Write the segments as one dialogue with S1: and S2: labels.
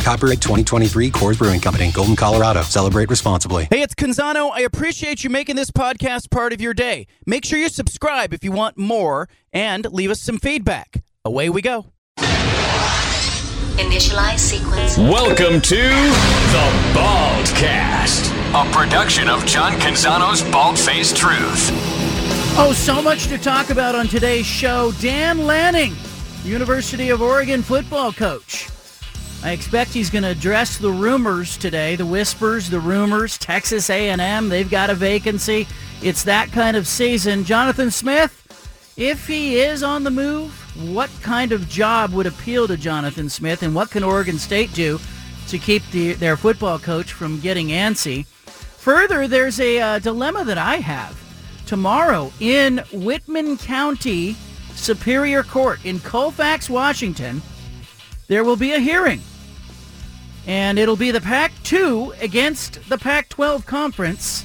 S1: Copyright 2023 Coors Brewing Company, Golden, Colorado. Celebrate responsibly.
S2: Hey, it's Canzano. I appreciate you making this podcast part of your day. Make sure you subscribe if you want more and leave us some feedback. Away we go.
S3: Initialize sequence.
S4: Welcome to the Baldcast, a production of John Canzano's Bald Faced Truth.
S2: Oh, so much to talk about on today's show. Dan Lanning, University of Oregon football coach. I expect he's going to address the rumors today, the whispers, the rumors. Texas A&M, they've got a vacancy. It's that kind of season. Jonathan Smith, if he is on the move, what kind of job would appeal to Jonathan Smith, and what can Oregon State do to keep the, their football coach from getting antsy? Further, there's a uh, dilemma that I have. Tomorrow in Whitman County Superior Court in Colfax, Washington, there will be a hearing and it'll be the Pac-2 against the Pac-12 conference.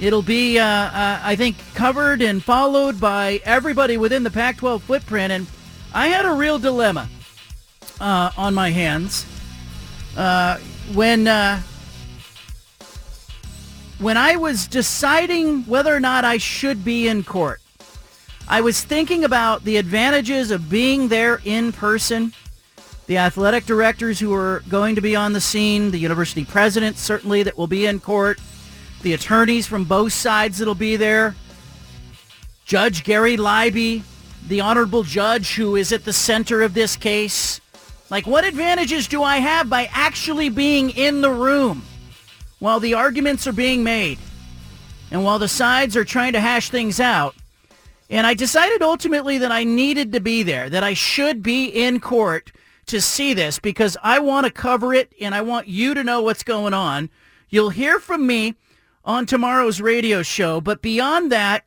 S2: It'll be, uh, uh, I think, covered and followed by everybody within the Pac-12 footprint, and I had a real dilemma uh, on my hands uh, when uh, when I was deciding whether or not I should be in court. I was thinking about the advantages of being there in person the athletic directors who are going to be on the scene, the university president certainly that will be in court, the attorneys from both sides that'll be there, Judge Gary Libey, the honorable judge who is at the center of this case. Like, what advantages do I have by actually being in the room while the arguments are being made and while the sides are trying to hash things out? And I decided ultimately that I needed to be there, that I should be in court to see this because I want to cover it and I want you to know what's going on. You'll hear from me on tomorrow's radio show, but beyond that,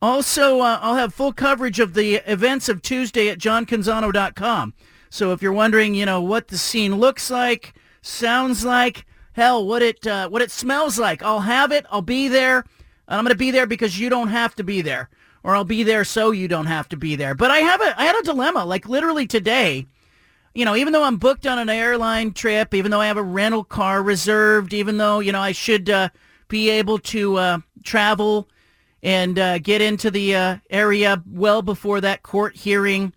S2: also uh, I'll have full coverage of the events of Tuesday at johncanzano.com. So if you're wondering, you know, what the scene looks like, sounds like, hell, what it uh, what it smells like, I'll have it. I'll be there. I'm going to be there because you don't have to be there, or I'll be there so you don't have to be there. But I have a I had a dilemma. Like literally today, you know, even though I'm booked on an airline trip, even though I have a rental car reserved, even though, you know, I should uh, be able to uh, travel and uh, get into the uh, area well before that court hearing,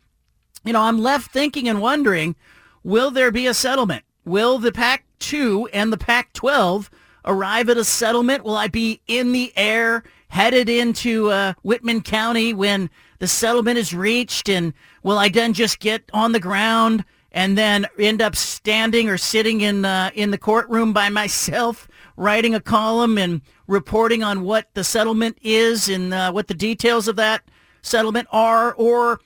S2: you know, I'm left thinking and wondering, will there be a settlement? Will the Pac-2 and the Pac-12 arrive at a settlement? Will I be in the air headed into uh, Whitman County when the settlement is reached? And will I then just get on the ground and then end up standing or sitting in uh, in the courtroom by myself, writing a column and reporting on what the settlement is and uh, what the details of that settlement are, or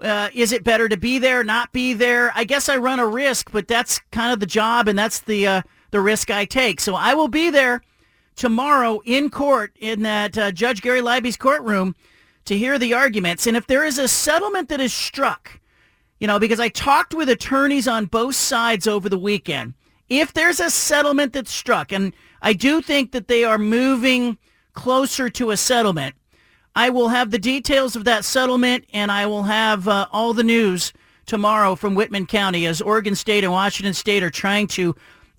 S2: uh, is it better to be there, not be there? I guess I run a risk, but that's kind of the job, and that's the uh, the risk I take. So I will be there tomorrow in court in that uh, Judge Gary Libey's courtroom to hear the arguments, and if there is a settlement that is struck you know, because I talked with attorneys on both sides over the weekend. If there's a settlement that's struck, and I do think that they are moving closer to a settlement, I will have the details of that settlement and I will have uh, all the news tomorrow from Whitman County as Oregon State and Washington State are trying to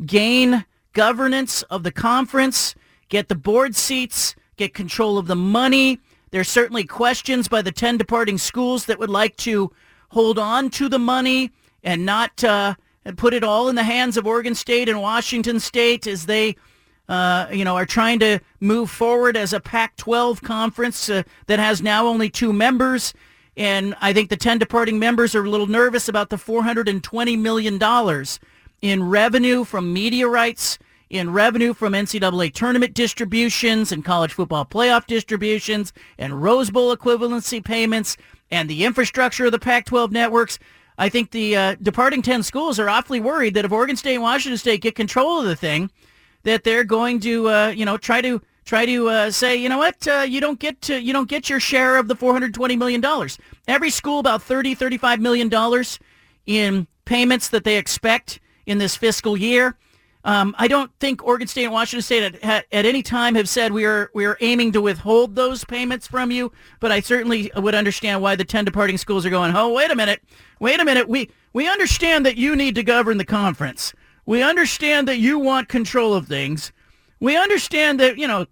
S2: gain governance of the conference, get the board seats, get control of the money. There's certainly questions by the 10 departing schools that would like to hold on to the money and not uh, put it all in the hands of Oregon State and Washington State as they, uh, you know, are trying to move forward as a Pac-12 conference uh, that has now only two members. And I think the 10 departing members are a little nervous about the $420 million in revenue from media rights, in revenue from NCAA tournament distributions and college football playoff distributions and Rose Bowl equivalency payments and the infrastructure of the Pac-12 networks. I think the uh, departing 10 schools are awfully worried that if Oregon State and Washington State get control of the thing, that they're going to, uh, you know, try to try to uh, say, you know what, uh, you don't get to, you don't get your share of the 420 million dollars. Every school about 30, 35 million dollars in payments that they expect in this fiscal year. Um, I don't think Oregon State and Washington State at, at, any time have said we are we are aiming to withhold those payments from you. But I certainly would understand why the ten departing schools are going. Oh, wait a minute, wait a minute. We we understand that you need to govern the conference. We understand that you want control of things. We understand that you know,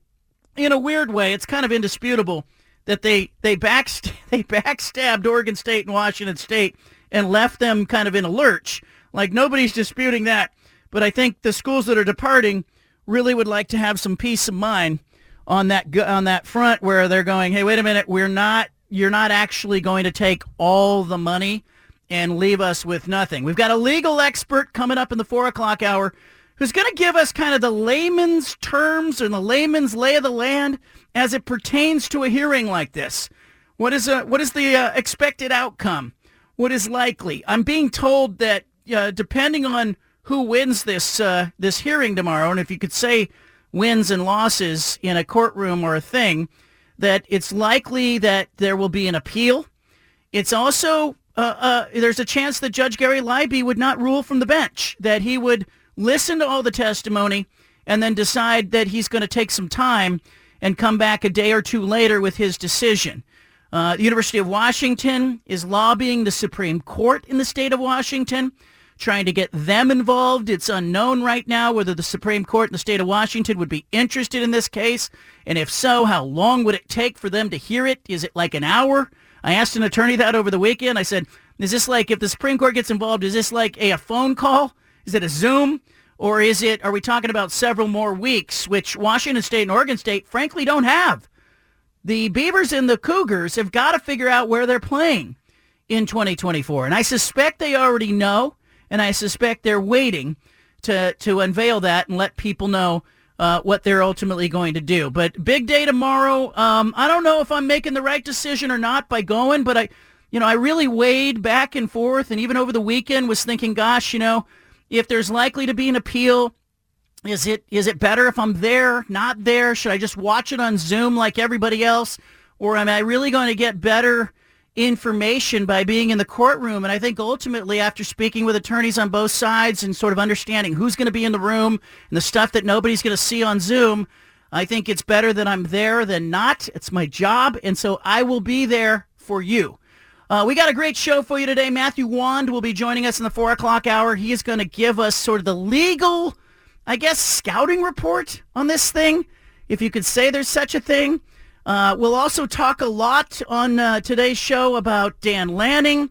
S2: in a weird way, it's kind of indisputable that they they backst- they backstabbed Oregon State and Washington State and left them kind of in a lurch. Like nobody's disputing that. But I think the schools that are departing really would like to have some peace of mind on that on that front where they're going, hey, wait a minute, we're not you're not actually going to take all the money and leave us with nothing. We've got a legal expert coming up in the four o'clock hour who's going to give us kind of the layman's terms and the layman's lay of the land as it pertains to a hearing like this. What is a, what is the uh, expected outcome? What is likely? I'm being told that uh, depending on who wins this uh, this hearing tomorrow, and if you could say wins and losses in a courtroom or a thing, that it's likely that there will be an appeal. It's also uh, uh, there's a chance that Judge Gary Libey would not rule from the bench, that he would listen to all the testimony and then decide that he's going to take some time and come back a day or two later with his decision. Uh, the University of Washington is lobbying the Supreme Court in the state of Washington trying to get them involved. It's unknown right now whether the Supreme Court in the state of Washington would be interested in this case. And if so, how long would it take for them to hear it? Is it like an hour? I asked an attorney that over the weekend. I said, is this like, if the Supreme Court gets involved, is this like a, a phone call? Is it a Zoom? Or is it, are we talking about several more weeks, which Washington State and Oregon State frankly don't have? The Beavers and the Cougars have got to figure out where they're playing in 2024. And I suspect they already know and I suspect they're waiting to to unveil that and let people know uh, what they're ultimately going to do. But big day tomorrow. Um, I don't know if I'm making the right decision or not by going, but I, you know, I really weighed back and forth, and even over the weekend was thinking, gosh, you know, if there's likely to be an appeal. Is it is it better if I'm there, not there? Should I just watch it on Zoom like everybody else? Or am I really going to get better information by being in the courtroom. And I think ultimately, after speaking with attorneys on both sides and sort of understanding who's going to be in the room and the stuff that nobody's going to see on Zoom, I think it's better that I'm there than not. It's my job. And so I will be there for you. Uh, we got a great show for you today. Matthew Wand will be joining us in the 4 o'clock hour. He is going to give us sort of the legal, I guess, scouting report on this thing, if you could say there's such a thing. Uh, we'll also talk a lot on uh, today's show about Dan Lanning,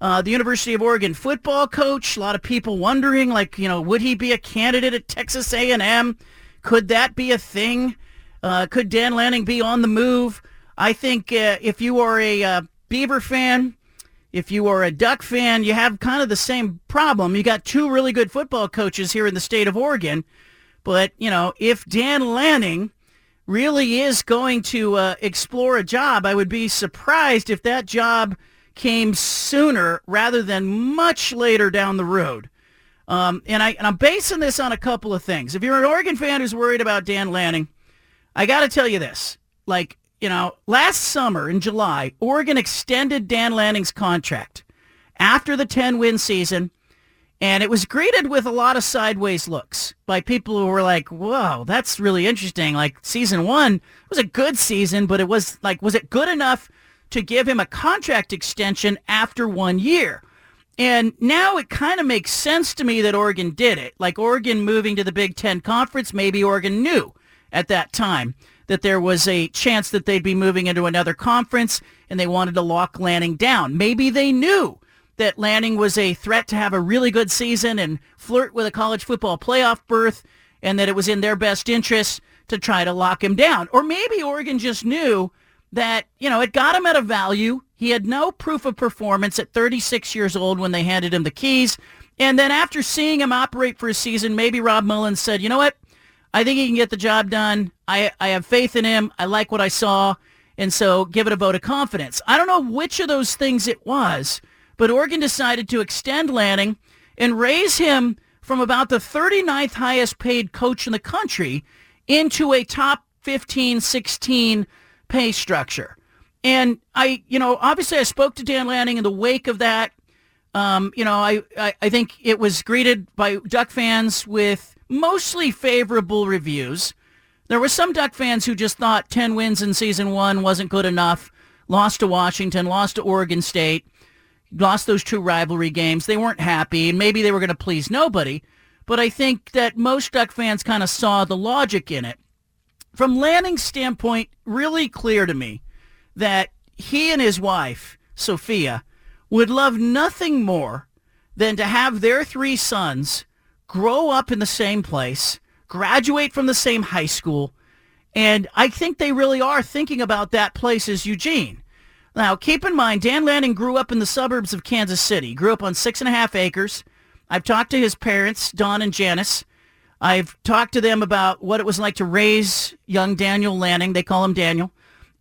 S2: uh, the University of Oregon football coach. A lot of people wondering, like, you know, would he be a candidate at Texas A&M? Could that be a thing? Uh, could Dan Lanning be on the move? I think uh, if you are a uh, Beaver fan, if you are a Duck fan, you have kind of the same problem. You got two really good football coaches here in the state of Oregon. But, you know, if Dan Lanning really is going to uh, explore a job, I would be surprised if that job came sooner rather than much later down the road. Um, and, I, and I'm basing this on a couple of things. If you're an Oregon fan who's worried about Dan Lanning, I got to tell you this. Like, you know, last summer in July, Oregon extended Dan Lanning's contract after the 10-win season and it was greeted with a lot of sideways looks by people who were like, whoa, that's really interesting. Like season one was a good season, but it was like, was it good enough to give him a contract extension after one year? And now it kind of makes sense to me that Oregon did it. Like Oregon moving to the Big Ten Conference, maybe Oregon knew at that time that there was a chance that they'd be moving into another conference and they wanted to lock Lanning down. Maybe they knew that Lanning was a threat to have a really good season and flirt with a college football playoff berth and that it was in their best interest to try to lock him down. Or maybe Oregon just knew that, you know, it got him at a value. He had no proof of performance at 36 years old when they handed him the keys. And then after seeing him operate for a season, maybe Rob Mullens said, you know what? I think he can get the job done. I, I have faith in him. I like what I saw. And so give it a vote of confidence. I don't know which of those things it was, but Oregon decided to extend Lanning and raise him from about the 39th highest paid coach in the country into a top 15, 16 pay structure. And I, you know, obviously I spoke to Dan Lanning in the wake of that. Um, you know, I, I, I think it was greeted by Duck fans with mostly favorable reviews. There were some Duck fans who just thought 10 wins in season one wasn't good enough. Lost to Washington, lost to Oregon State, lost those two rivalry games. They weren't happy, and maybe they were going to please nobody. But I think that most Duck fans kind of saw the logic in it. From Lanning's standpoint, really clear to me that he and his wife, Sophia, would love nothing more than to have their three sons grow up in the same place, graduate from the same high school, and I think they really are thinking about that place as Eugene. Now, keep in mind, Dan Lanning grew up in the suburbs of Kansas City, grew up on six and a half acres. I've talked to his parents, Don and Janice. I've talked to them about what it was like to raise young Daniel Lanning. They call him Daniel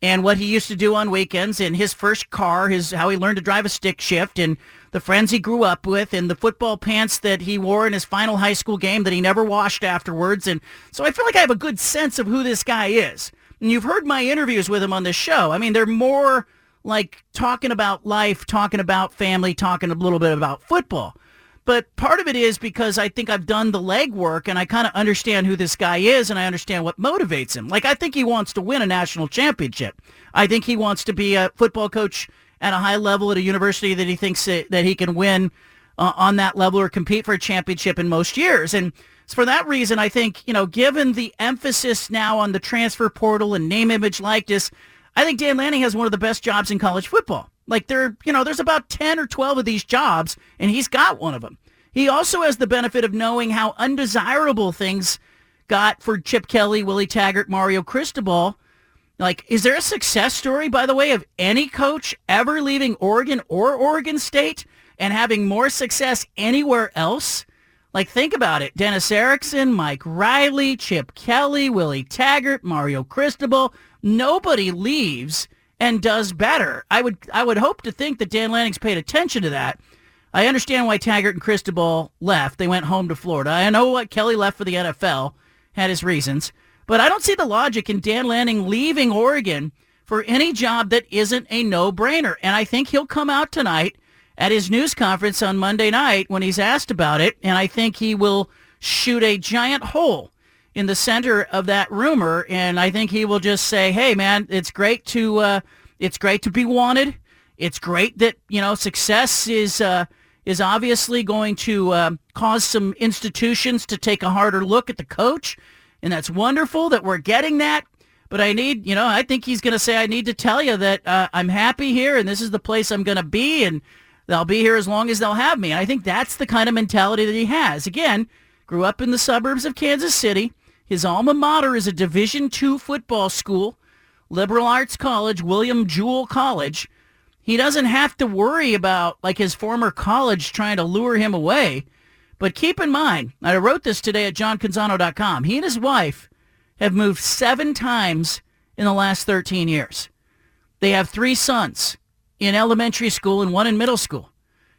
S2: and what he used to do on weekends and his first car, his how he learned to drive a stick shift and the friends he grew up with and the football pants that he wore in his final high school game that he never washed afterwards. And so I feel like I have a good sense of who this guy is. And you've heard my interviews with him on this show. I mean, they're more like talking about life, talking about family, talking a little bit about football. But part of it is because I think I've done the legwork and I kind of understand who this guy is and I understand what motivates him. Like I think he wants to win a national championship. I think he wants to be a football coach at a high level at a university that he thinks that he can win uh, on that level or compete for a championship in most years. And for that reason, I think, you know, given the emphasis now on the transfer portal and name, image, likeness, I think Dan Lanning has one of the best jobs in college football. Like there, you know, there's about 10 or 12 of these jobs and he's got one of them. He also has the benefit of knowing how undesirable things got for Chip Kelly, Willie Taggart, Mario Cristobal. Like, is there a success story, by the way, of any coach ever leaving Oregon or Oregon State and having more success anywhere else? Like, think about it. Dennis Erickson, Mike Riley, Chip Kelly, Willie Taggart, Mario Cristobal. Nobody leaves and does better. I would I would hope to think that Dan Lanning's paid attention to that. I understand why Taggart and Cristobal left. They went home to Florida. I know what Kelly left for the NFL, had his reasons, but I don't see the logic in Dan Lanning leaving Oregon for any job that isn't a no-brainer. And I think he'll come out tonight at his news conference on Monday night when he's asked about it, and I think he will shoot a giant hole in the center of that rumor, and I think he will just say, "Hey, man, it's great to uh, it's great to be wanted. It's great that you know success is uh, is obviously going to uh, cause some institutions to take a harder look at the coach, and that's wonderful that we're getting that. But I need, you know, I think he's going to say, I need to tell you that uh, I'm happy here, and this is the place I'm going to be, and they'll be here as long as they'll have me. And I think that's the kind of mentality that he has. Again, grew up in the suburbs of Kansas City his alma mater is a Division II football school, liberal arts college, William Jewell College. He doesn't have to worry about like his former college trying to lure him away. But keep in mind, I wrote this today at johncanzano.com. He and his wife have moved seven times in the last 13 years. They have three sons in elementary school and one in middle school.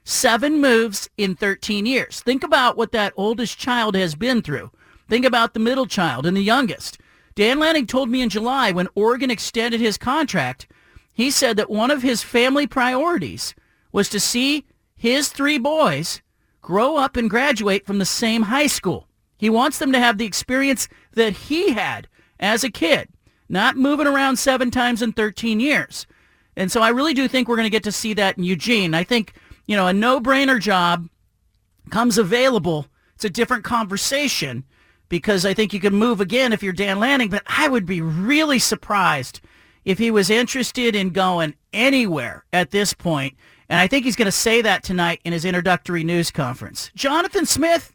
S2: Seven moves in 13 years. Think about what that oldest child has been through. Think about the middle child and the youngest. Dan Lanning told me in July when Oregon extended his contract, he said that one of his family priorities was to see his three boys grow up and graduate from the same high school. He wants them to have the experience that he had as a kid, not moving around seven times in 13 years. And so I really do think we're going to get to see that in Eugene. I think, you know, a no-brainer job comes available. It's a different conversation because I think you can move again if you're Dan Lanning, but I would be really surprised if he was interested in going anywhere at this point. And I think he's going to say that tonight in his introductory news conference. Jonathan Smith,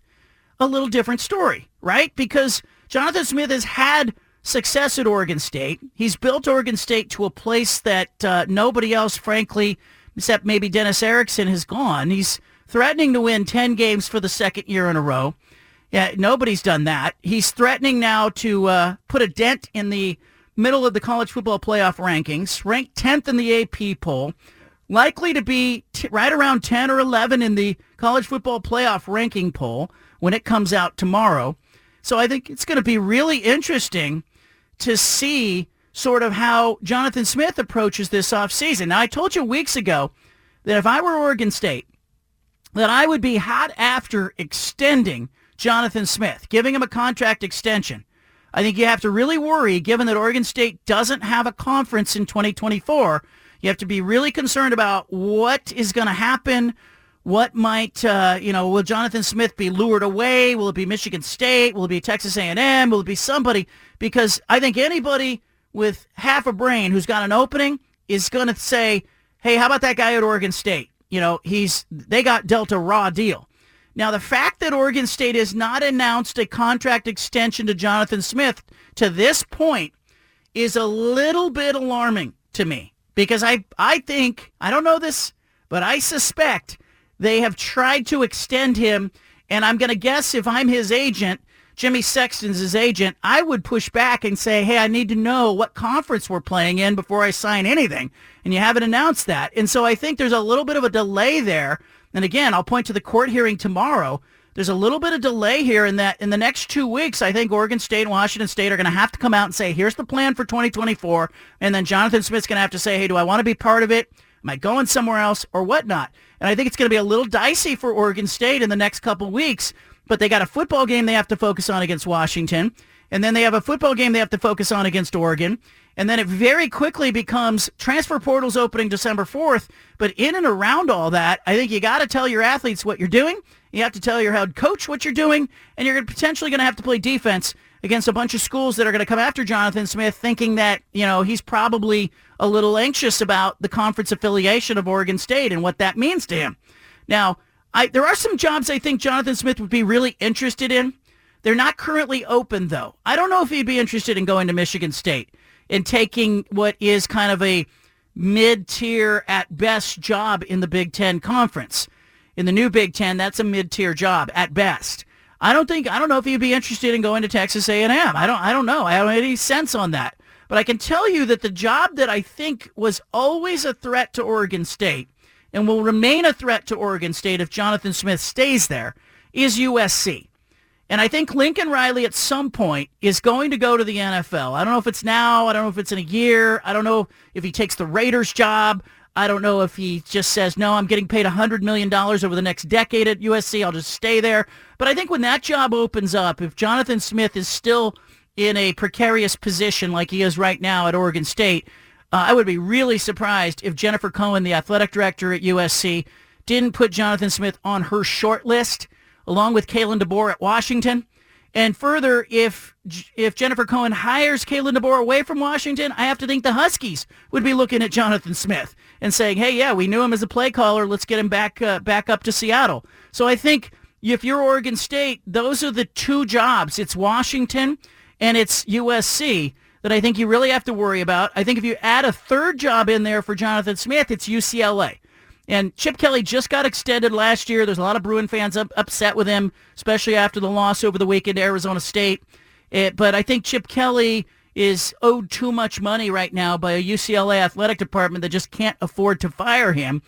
S2: a little different story, right? Because Jonathan Smith has had success at Oregon State. He's built Oregon State to a place that uh, nobody else, frankly, except maybe Dennis Erickson, has gone. He's threatening to win 10 games for the second year in a row. Yeah, nobody's done that. He's threatening now to uh, put a dent in the middle of the college football playoff rankings, ranked 10th in the AP poll, likely to be t- right around 10 or 11 in the college football playoff ranking poll, when it comes out tomorrow. So I think it's going to be really interesting to see sort of how Jonathan Smith approaches this offseason. Now, I told you weeks ago that if I were Oregon State, that I would be hot after extending Jonathan Smith, giving him a contract extension. I think you have to really worry, given that Oregon State doesn't have a conference in 2024. You have to be really concerned about what is going to happen. What might, uh, you know, will Jonathan Smith be lured away? Will it be Michigan State? Will it be Texas A&M? Will it be somebody? Because I think anybody with half a brain who's got an opening is going to say, hey, how about that guy at Oregon State? You know, he's they got dealt a raw deal. Now, the fact that Oregon State has not announced a contract extension to Jonathan Smith to this point is a little bit alarming to me because I, I think, I don't know this, but I suspect they have tried to extend him. And I'm going to guess if I'm his agent, Jimmy Sexton's his agent, I would push back and say, hey, I need to know what conference we're playing in before I sign anything. And you haven't announced that. And so I think there's a little bit of a delay there and again, I'll point to the court hearing tomorrow. There's a little bit of delay here in that in the next two weeks, I think Oregon State and Washington State are going to have to come out and say, here's the plan for 2024. And then Jonathan Smith's going to have to say, hey, do I want to be part of it? Am I going somewhere else or whatnot? And I think it's going to be a little dicey for Oregon State in the next couple weeks. But they got a football game they have to focus on against Washington. And then they have a football game they have to focus on against Oregon. And then it very quickly becomes transfer portals opening December 4th. But in and around all that, I think you got to tell your athletes what you're doing. You have to tell your head coach what you're doing. And you're potentially going to have to play defense against a bunch of schools that are going to come after Jonathan Smith thinking that, you know, he's probably a little anxious about the conference affiliation of Oregon State and what that means to him. Now, I, there are some jobs I think Jonathan Smith would be really interested in. They're not currently open, though. I don't know if he'd be interested in going to Michigan State in taking what is kind of a mid-tier at best job in the Big Ten Conference. In the new Big Ten, that's a mid-tier job at best. I don't think I don't know if he'd be interested in going to Texas A&M. I don't I don't know. I don't have any sense on that. But I can tell you that the job that I think was always a threat to Oregon State and will remain a threat to Oregon State if Jonathan Smith stays there is USC. And I think Lincoln Riley at some point is going to go to the NFL. I don't know if it's now. I don't know if it's in a year. I don't know if he takes the Raiders job. I don't know if he just says, no, I'm getting paid $100 million over the next decade at USC. I'll just stay there. But I think when that job opens up, if Jonathan Smith is still in a precarious position like he is right now at Oregon State, uh, I would be really surprised if Jennifer Cohen, the athletic director at USC, didn't put Jonathan Smith on her short list along with Kalen DeBoer at Washington. And further, if if Jennifer Cohen hires Kalen DeBoer away from Washington, I have to think the Huskies would be looking at Jonathan Smith and saying, "Hey, yeah, we knew him as a play caller. Let's get him back uh, back up to Seattle." So I think if you're Oregon State, those are the two jobs. It's Washington and it's USC that I think you really have to worry about. I think if you add a third job in there for Jonathan Smith, it's UCLA. And Chip Kelly just got extended last year. There's a lot of Bruin fans up, upset with him, especially after the loss over the weekend to Arizona State. It, but I think Chip Kelly is owed too much money right now by a UCLA athletic department that just can't afford to fire him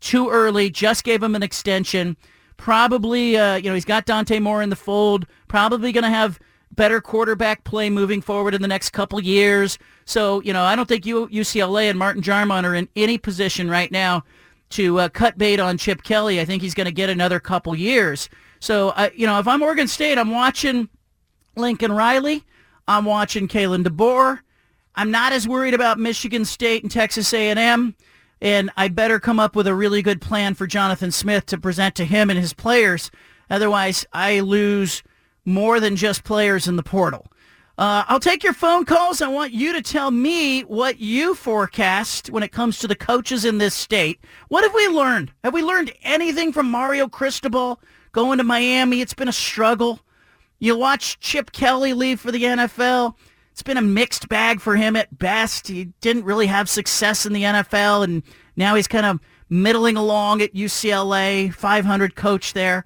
S2: too early. Just gave him an extension. Probably, uh, you know, he's got Dante Moore in the fold. Probably going to have better quarterback play moving forward in the next couple years. So, you know, I don't think UCLA and Martin Jarmond are in any position right now to uh, cut bait on Chip Kelly. I think he's going to get another couple years. So, uh, you know, if I'm Oregon State, I'm watching Lincoln Riley. I'm watching Kalen DeBoer. I'm not as worried about Michigan State and Texas A&M. And I better come up with a really good plan for Jonathan Smith to present to him and his players. Otherwise, I lose more than just players in the portal. Uh, I'll take your phone calls. I want you to tell me what you forecast when it comes to the coaches in this state. What have we learned? Have we learned anything from Mario Cristobal going to Miami? It's been a struggle. You watch Chip Kelly leave for the NFL. It's been a mixed bag for him at best. He didn't really have success in the NFL, and now he's kind of middling along at UCLA, 500 coach there.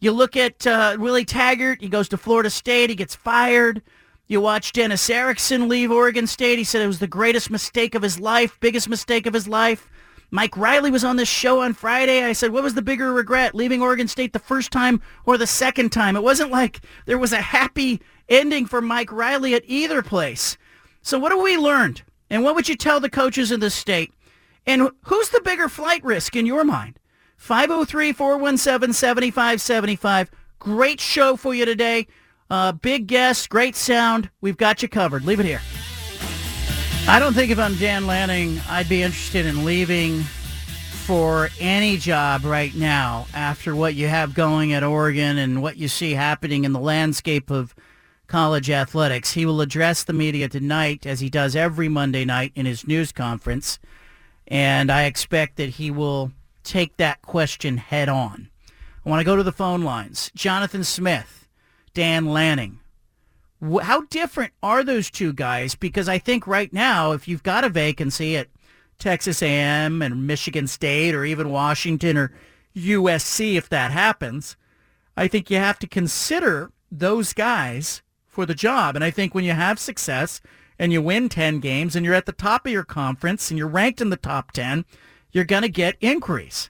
S2: You look at uh, Willie Taggart. He goes to Florida State. He gets fired. You watch Dennis Erickson leave Oregon State. He said it was the greatest mistake of his life, biggest mistake of his life. Mike Riley was on this show on Friday. I said, what was the bigger regret, leaving Oregon State the first time or the second time? It wasn't like there was a happy ending for Mike Riley at either place. So what have we learned? And what would you tell the coaches in the state? And who's the bigger flight risk in your mind? 503-417-7575. Great show for you today. Uh, big guest, great sound. We've got you covered. Leave it here. I don't think if I'm Dan Lanning, I'd be interested in leaving for any job right now after what you have going at Oregon and what you see happening in the landscape of college athletics. He will address the media tonight, as he does every Monday night in his news conference, and I expect that he will take that question head on. I want to go to the phone lines. Jonathan Smith, Dan Lanning. How different are those two guys? Because I think right now, if you've got a vacancy at Texas A&M and Michigan State or even Washington or USC, if that happens, I think you have to consider those guys for the job. And I think when you have success and you win 10 games and you're at the top of your conference and you're ranked in the top 10, you're going to get inquiries.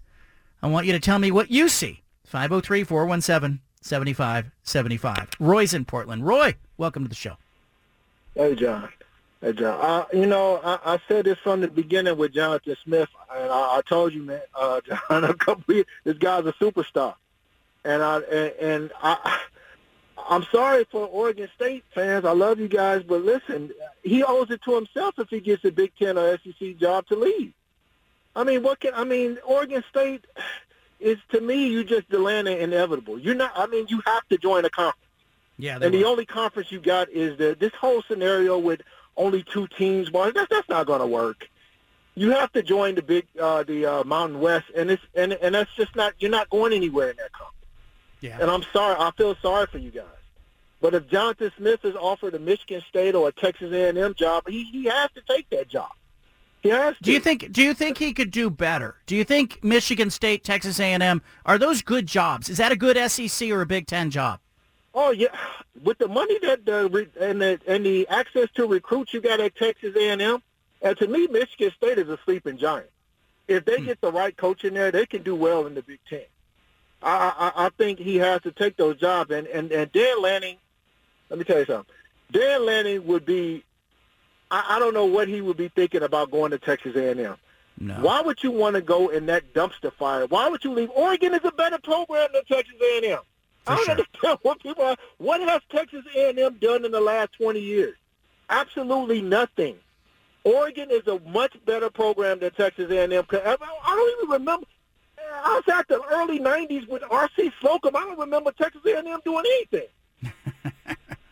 S2: I want you to tell me what you see. Oh 503-417-7575. Roy's in Portland. Roy, welcome to the show.
S3: Hey, John. Hey, John. Uh, you know, I, I said this from the beginning with Jonathan Smith, and I, I told you, man, uh, John, a couple years, this guy's a superstar. And I and, and I I'm sorry for Oregon State fans. I love you guys, but listen, he owes it to himself if he gets a Big Ten or SEC job to leave. I mean, what can I mean? Oregon State is to me, you just delaying it inevitable. You're not. I mean, you have to join a conference.
S2: Yeah,
S3: and
S2: were.
S3: the only conference you got is the this whole scenario with only two teams. Well, that's that's not going to work. You have to join the big uh, the uh, Mountain West, and it's and and that's just not. You're not going anywhere in that conference.
S2: Yeah.
S3: And I'm sorry. I feel sorry for you guys. But if Jonathan Smith is offered a Michigan State or a Texas A&M job, he he has to take that job. To.
S2: Do you think do you think he could do better? Do you think Michigan State, Texas A&M are those good jobs? Is that a good SEC or a Big 10 job?
S3: Oh yeah, with the money that the and the and the access to recruits you got at Texas A&M, and to me Michigan State is a sleeping giant. If they hmm. get the right coach in there, they can do well in the Big Ten. I, I, I think he has to take those jobs. And, and, and Dan Lanning, let me tell you something. Dan Lanning would be, I, I don't know what he would be thinking about going to Texas A&M.
S2: No.
S3: Why would you want to go in that dumpster fire? Why would you leave? Oregon is a better program than Texas A&M.
S2: For
S3: I don't
S2: sure.
S3: understand what people are. What has Texas A&M done in the last 20 years? Absolutely nothing. Oregon is a much better program than Texas A&M. I don't even remember. I was at the early '90s with R.C. Slocum. I don't remember Texas A&M doing anything.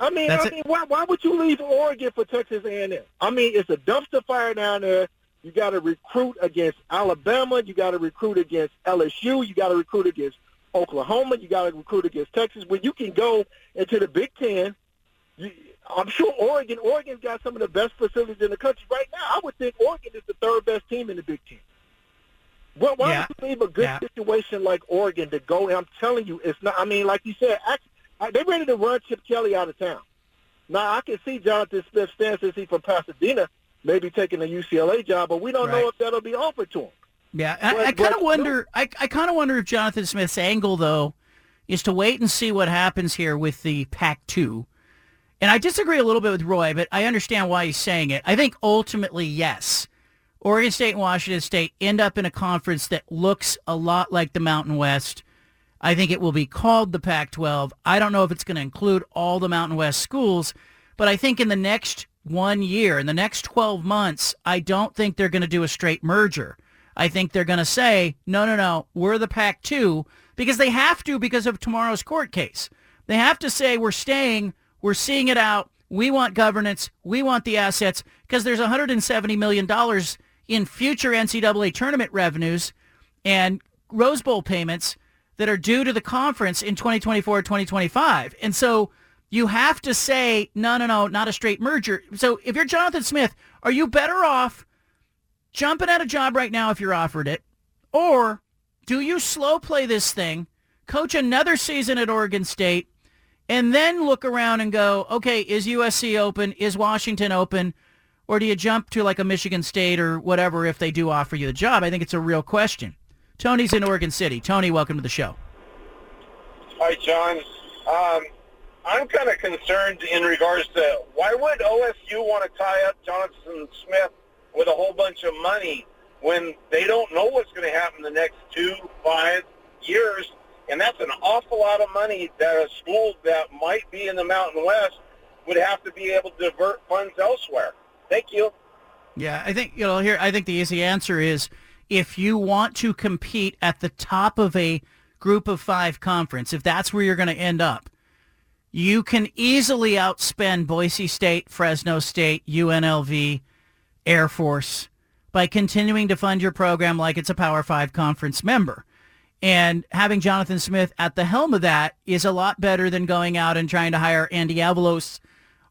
S3: I mean,
S2: That's
S3: I mean, why, why would you leave Oregon for Texas A&M? I mean, it's a dumpster fire down there. You got to recruit against Alabama. You got to recruit against LSU. You got to recruit against Oklahoma. You got to recruit against Texas. When you can go into the Big Ten, you, I'm sure Oregon. Oregon's got some of the best facilities in the country right now. I would think Oregon is the third best team in the Big Ten. Well, why
S2: Yeah.
S3: would you leave a good
S2: Yeah.
S3: situation like Oregon to go? And I'm telling you, it's not. I mean, like you said, they're ready to run Chip Kelly out of town. Now I can see Jonathan Smith stand since he's from Pasadena, maybe taking a UCLA job, but we don't know if that'll be offered to him.
S2: Yeah, I,
S3: But-
S2: I kind
S3: but
S2: of
S3: no.
S2: wonder. I, I kind of wonder if Jonathan Smith's angle, though, is to wait and see what happens here with the Pac-2. And I disagree a little bit with Roy, but I understand why he's saying it. I think ultimately, yes, Oregon State and Washington State end up in a conference that looks a lot like the Mountain West. I think it will be called the Pac-12. I don't know if it's going to include all the Mountain West schools, but I think in the next one year, in the next 12 months, I don't think they're going to do a straight merger. I think they're going to say, no, no, no, we're the Pac-2 because they have to because of tomorrow's court case. They have to say we're staying, we're seeing it out, we want governance, we want the assets because there's $170 million in future NCAA tournament revenues and Rose Bowl payments that are due to the conference in 2024 2025. And so you have to say, no, no, no, not a straight merger. So if you're Jonathan Smith, are you better off jumping at a job right now if you're offered it? Or do you slow play this thing, coach another season at Oregon State, and then look around and go, okay, is USC open? Is Washington open? or do you jump to like a Michigan State or whatever if they do offer you the job? I think it's a real question. Tony's in Oregon City. Tony, welcome to the show.
S5: Hi, John. Um, I'm kind of concerned in regards to why would OSU want to tie up Jonathan Smith with a whole bunch of money when they don't know what's going to happen the next two, five years, and that's an awful lot of money that a school that might be in the Mountain West would have to be able to divert funds elsewhere. Thank you.
S2: Yeah, I think you know here. I think the easy answer is if you want to compete at the top of a group of five conference, if that's where you're going to end up, you can easily outspend Boise State, Fresno State, UNLV, Air Force by continuing to fund your program like it's a Power Five conference member. And having Jonathan Smith at the helm of that is a lot better than going out and trying to hire Andy Avalos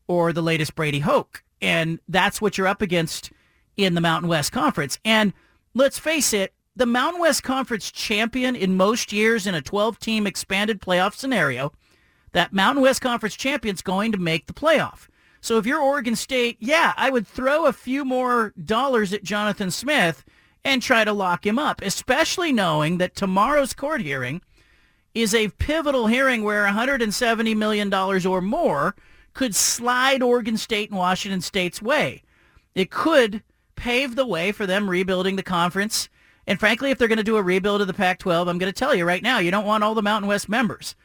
S2: or the latest Brady Hoke. And that's what you're up against in the Mountain West Conference. And let's face it, the Mountain West Conference champion in most years in a 12-team expanded playoff scenario, that Mountain West Conference champion's going to make the playoff. So if you're Oregon State, yeah, I would throw a few more dollars at Jonathan Smith and try to lock him up, especially knowing that tomorrow's court hearing is a pivotal hearing where $170 million or more could slide Oregon State and Washington State's way. It could pave the way for them rebuilding the conference. And frankly, if they're going to do a rebuild of the Pac-12, I'm going to tell you right now, you don't want all the Mountain West members.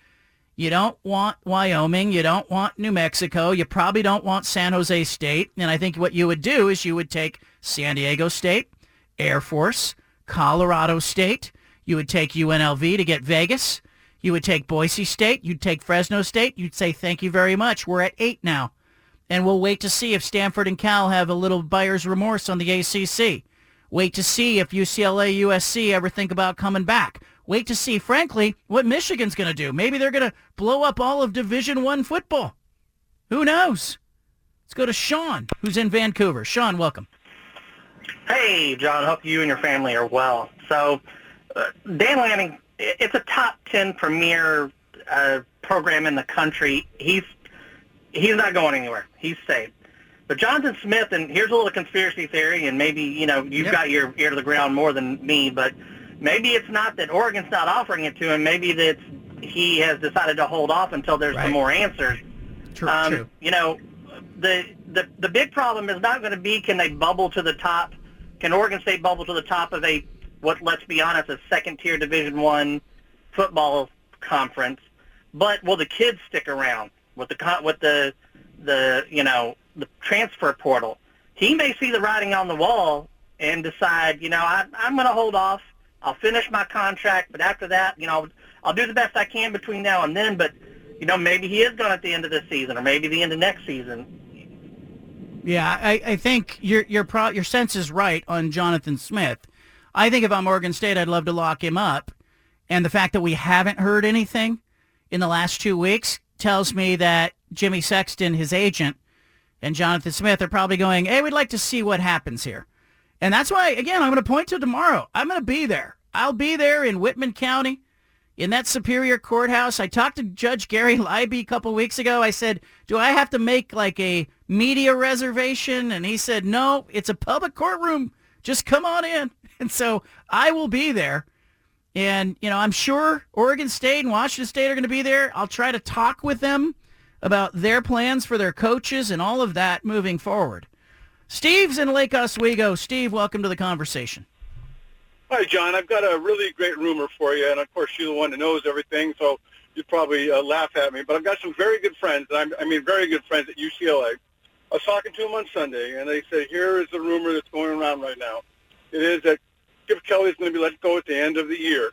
S2: You don't want Wyoming. You don't want New Mexico. You probably don't want San Jose State. And I think what you would do is you would take San Diego State, Air Force, Colorado State. You would take UNLV to get Vegas. You would take Boise State. You'd take Fresno State. You'd say, thank you very much. We're at eight now. And we'll wait to see if Stanford and Cal have a little buyer's remorse on the ACC. Wait to see if UCLA, USC ever think about coming back. Wait to see, frankly, what Michigan's going to do. Maybe they're going to blow up all of Division One football. Who knows? Let's go to Sean, who's in Vancouver. Sean, welcome.
S6: Hey, John. Hope you and your family are well. So, uh, Dan Lanning, it's a top ten premier uh, program in the country. He's he's not going anywhere. He's safe. But Jonathan Smith, and here's a little conspiracy theory, and maybe you know you've yep. got your ear to the ground more than me, but maybe it's not that Oregon's not offering it to him. Maybe that he has decided to hold off until there's right. some more answers.
S2: True, um, true.
S6: You know, the the the big problem is not going to be can they bubble to the top? Can Oregon State bubble to the top of a what? Let's be honest, a second tier Division One football conference. But will the kids stick around with the with the the you know the transfer portal? He may see the writing on the wall and decide, you know, I, I'm going to hold off. I'll finish my contract, but after that, you know, I'll do the best I can between now and then. But you know, maybe he is gone at the end of this season, or maybe the end of next season.
S2: Yeah, I, I think your your pro, your sense is right on Jonathan Smith. I think if I'm Oregon State, I'd love to lock him up, and the fact that we haven't heard anything in the last two weeks tells me that Jimmy Sexton, his agent, and Jonathan Smith are probably going, "Hey, we'd like to see what happens here," and that's why again I'm going to point to tomorrow. I'm going to be there. I'll be there in Whitman County in that Superior Courthouse. I talked to Judge Gary Libey a couple weeks ago. I said, do I have to make like a media reservation? And he said, no, it's a public courtroom. Just come on in. And so I will be there. And, you know, I'm sure Oregon State and Washington State are going to be there. I'll try to talk with them about their plans for their coaches and all of that moving forward. Steve's in Lake Oswego. Steve, welcome to the conversation.
S7: Hi, John. I've got a really great rumor for you, and of course, you're the one that knows everything, so you'd probably uh, laugh at me. But I've got some very good friends, and I'm, I mean very good friends at UCLA. I was talking to them on Sunday, and they said, here is the rumor that's going around right now. It is that Chip Kelly is going to be let go at the end of the year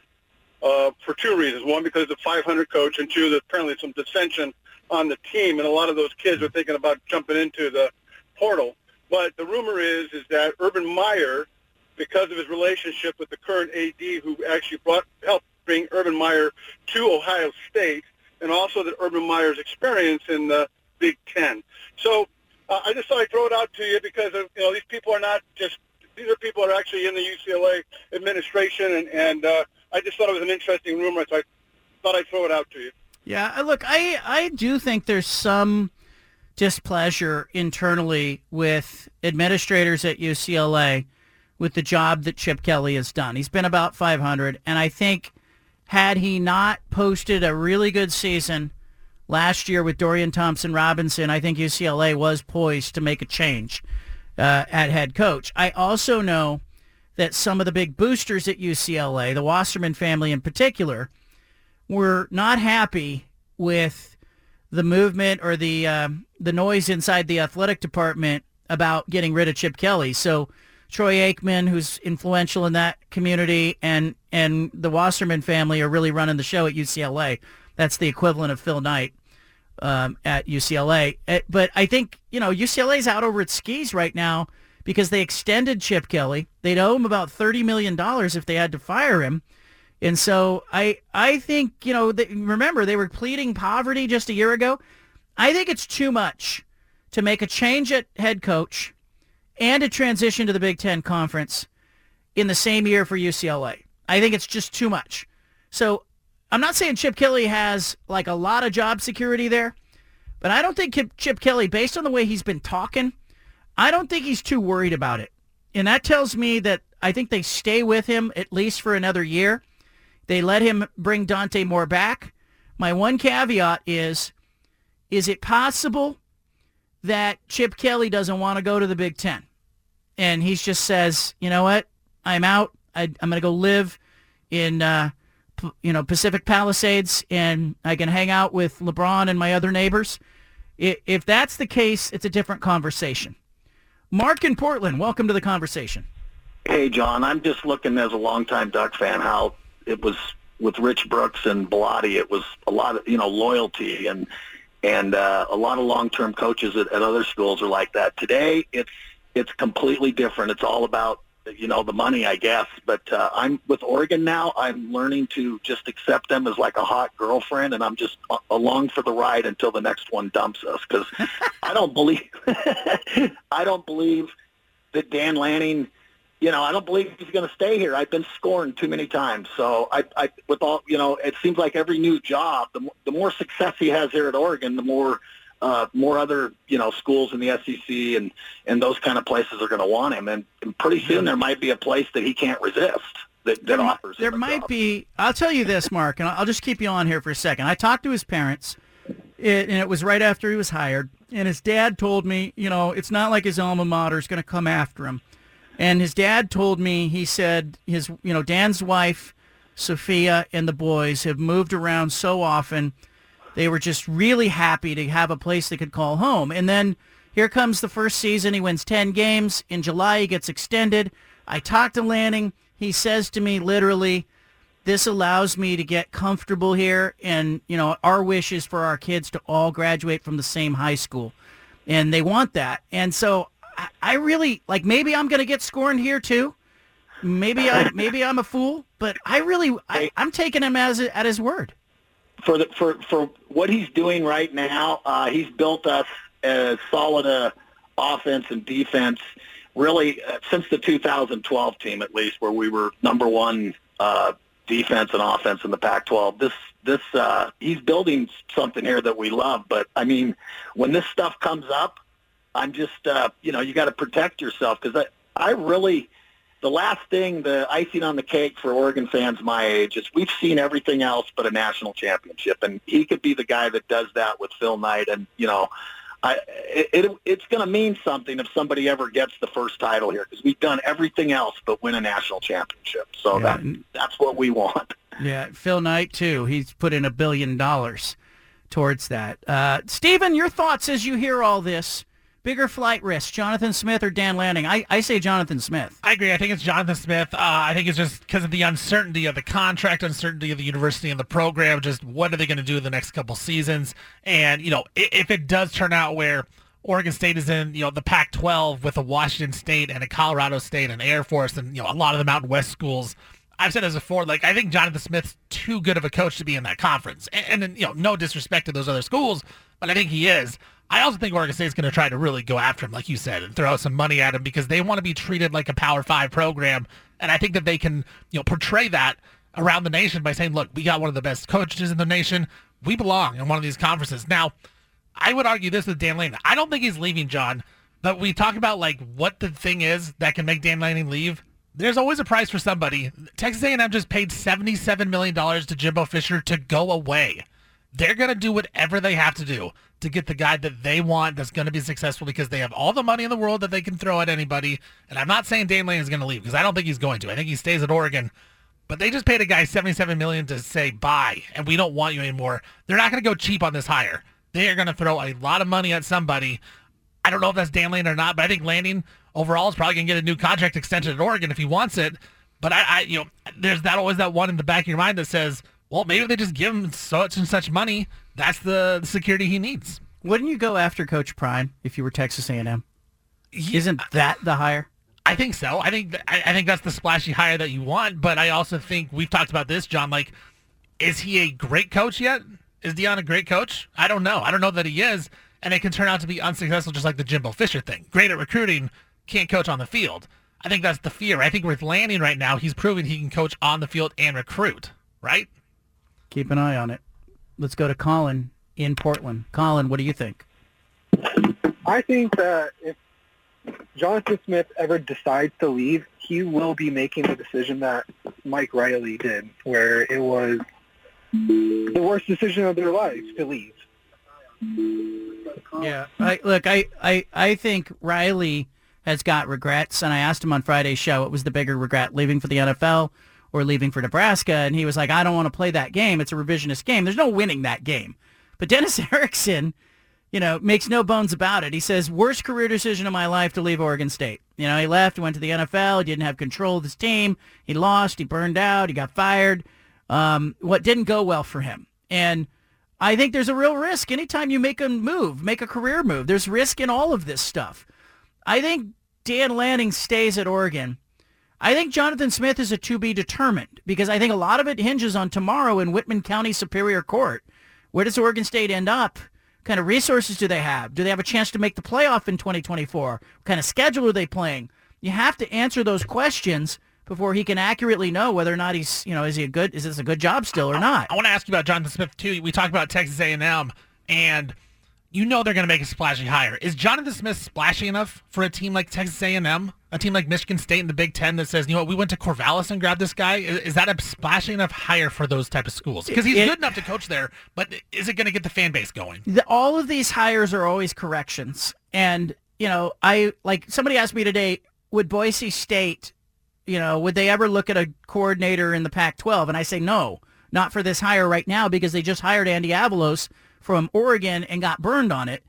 S7: uh, for two reasons. One, because of 500 coach, and two, there's apparently some dissension on the team, and a lot of those kids are thinking about jumping into the portal. But the rumor is is that Urban Meyer because of his relationship with the current AD who actually brought helped bring Urban Meyer to Ohio State, and also that Urban Meyer's experience in the Big Ten. So uh, I just thought I'd throw it out to you because you know these people are not just these are people that are actually in the UCLA administration, and and uh, I just thought it was an interesting rumor, so I thought I'd throw it out to you.
S2: Yeah, look, I I do think there's some displeasure internally with administrators at UCLA with the job that Chip Kelly has done. He's been about 500, and I think had he not posted a really good season last year with Dorian Thompson Robinson, I think UCLA was poised to make a change uh, at head coach. I also know that some of the big boosters at UCLA, the Wasserman family in particular, were not happy with the movement or the um, the noise inside the athletic department about getting rid of Chip Kelly. So Troy Aikman, who's influential in that community, and and the Wasserman family are really running the show at UCLA. That's the equivalent of Phil Knight um, at UCLA. Uh, but I think you know UCLA's out over its skis right now because they extended Chip Kelly. They'd owe him about thirty million dollars if they had to fire him. And so I I think you know they, remember they were pleading poverty just a year ago. I think it's too much to make a change at head coach and a transition to the Big Ten Conference in the same year for UCLA. I think it's just too much. So I'm not saying Chip Kelly has like a lot of job security there, but I don't think Chip Kelly, based on the way he's been talking, I don't think he's too worried about it. And that tells me that I think they stay with him at least for another year. They let him bring Dante Moore back. My one caveat is, is it possible that Chip Kelly doesn't want to go to the Big Ten? And he just says, you know what? I'm out. I, am going to go live in, uh, you know, Pacific Palisades, and I can hang out with LeBron and my other neighbors. If that's the case, it's a different conversation. Mark in Portland, welcome to the conversation.
S8: Hey, John. I'm just looking as a longtime Duck fan how it was with Rich Brooks and Bellotti. It was a lot of you know loyalty and and uh, a lot of long-term coaches at, at other schools are like that. Today, it's it's completely different. It's all about you know the money, I guess. But uh, I'm with Oregon now. I'm learning to just accept them as like a hot girlfriend, and I'm just uh, along for the ride until the next one dumps us because I don't believe I don't believe that Dan Lanning you know, I don't believe he's going to stay here. I've been scorned too many times. So I, I, with all, you know, it seems like every new job, the, the more success he has here at Oregon, the more, uh, more other, you know, schools in the SEC and, and those kind of places are going to want him. And, and pretty soon there might be a place that he can't resist that, that
S2: there,
S8: offers.
S2: There might job. be, I'll tell you this, Mark, and I'll just keep you on here for a second. I talked to his parents it, and it was right after he was hired. And his dad told me, you know, it's not like his alma mater is going to come after him. And his dad told me, he said his, you know, Dan's wife, Sophia, and the boys have moved around so often. They were just really happy to have a place they could call home. And then here comes the first season. He wins 10 games. In July, he gets extended. I talk to Lanning. He says to me literally, this allows me to get comfortable here. And, you know, our wish is for our kids to all graduate from the same high school. And they want that. And so I, really like. Maybe I'm going to get scorned here too. Maybe I maybe I'm a fool, but I really I, am taking him as at his word.
S8: For the for for what he's doing right now, uh, he's built us as solid a offense and defense. Really, uh, since the 2012 team, at least, where we were number one uh, defense and offense in the Pac-12. This this uh, he's building something here that we love. But I mean, when this stuff comes up, I'm just, uh, you know, you got to protect yourself because I, I really, the last thing, the icing on the cake for Oregon fans my age is we've seen everything else but a national championship, and he could be the guy that does that with Phil Knight, and you know, I, it, it it's going to mean something if somebody ever gets the first title here because we've done everything else but win a national championship. So yeah. that that's what we want.
S2: Yeah, Phil Knight too. He's put in a billion dollars towards that. Uh, Stephen, your thoughts as you hear all this? Bigger flight risk, Jonathan Smith or Dan Lanning? I, I say Jonathan Smith.
S9: I agree. I think it's Jonathan Smith. Uh, I think it's just because of the uncertainty of the contract, uncertainty of the university and the program. Just what are they going to do in the next couple seasons? And you know, if, if it does turn out where Oregon State is in, you know, the Pac-12 with a Washington State and a Colorado State and Air Force and you know a lot of the Mountain West schools. I've said as before, like I think Jonathan Smith's too good of a coach to be in that conference. And, and you know, no disrespect to those other schools, but I think he is. I also think Oregon State is going to try to really go after him, like you said, and throw some money at him because they want to be treated like a Power Five program, and I think that they can, you know, portray that around the nation by saying, "Look, we got one of the best coaches in the nation. We belong in one of these conferences." Now, I would argue this with Dan Lanning. I don't think he's leaving, John. But we talk about like what the thing is that can make Dan Lanning leave. There's always a price for somebody. Texas A&M just paid $77 million to Jimbo Fisher to go away. They're going to do whatever they have to do to get the guy that they want that's going to be successful because they have all the money in the world that they can throw at anybody. And I'm not saying Dan Lanning is going to leave because I don't think he's going to. I think he stays at Oregon. But they just paid a guy 77 million to say bye and we don't want you anymore. They're not going to go cheap on this hire. They are going to throw a lot of money at somebody. I don't know if that's Dan Lanning or not, but I think Lanning overall is probably going to get a new contract extension at Oregon if he wants it. But I, I, you know, there's that always that one in the back of your mind that says, well, maybe they just give him such and such money. That's the security he needs.
S2: Wouldn't you go after Coach Prime if you were Texas A&M? Isn't that the hire?
S9: I think so. I think I, I think that's the splashy hire that you want. But I also think we've talked about this, John. Like, is he a great coach yet? Is Deion a great coach? I don't know. I don't know that he is, and it can turn out to be unsuccessful, just like the Jimbo Fisher thing. Great at recruiting, can't coach on the field. I think that's the fear. I think with Lanning right now, he's proving he can coach on the field and recruit. Right?
S2: Keep an eye on it. Let's go to Colin in Portland. Colin, what do you think?
S10: I think that if Jonathan Smith ever decides to leave, he will be making the decision that Mike Riley did, where it was the worst decision of their lives to leave.
S2: Yeah, I, look, I, I, I think Riley has got regrets, and I asked him on Friday's show, what was the bigger regret, leaving for the NFL or leaving for Nebraska? And he was like, I don't want to play that game. It's a revisionist game. There's no winning that game. But Dennis Erickson, you know, makes no bones about it. He says, worst career decision of my life to leave Oregon State. You know, he left, went to the NFL, he didn't have control of his team. He lost, he burned out, he got fired. Um, what didn't go well for him. And I think there's a real risk anytime you make a move, make a career move. There's risk in all of this stuff. I think Dan Lanning stays at Oregon. I think Jonathan Smith is a to be determined because I think a lot of it hinges on tomorrow in Whitman County Superior Court. Where does Oregon State end up? What kind of resources do they have? Do they have a chance to make the playoff in 2024? What kind of schedule are they playing? You have to answer those questions before he can accurately know whether or not he's, you know, is he a good, is this a good job still or not?
S9: I want to ask you about Jonathan Smith too. We talked about Texas A&M, and you know they're going to make a splashy hire. Is Jonathan Smith splashy enough for a team like Texas A&M, a team like Michigan State in the Big Ten that says, you know what, we went to Corvallis and grabbed this guy? Is, is that a splashing enough hire for those type of schools? Because he's
S2: It-
S9: good enough to coach there, but is it going to get the fan base going?
S2: the, all of these hires are always corrections. And, you know, I like somebody asked me today, would Boise State, you know, would they ever look at a coordinator in the Pac-12? And I say no, not for this hire right now because they just hired Andy Avalos from Oregon and got burned on it.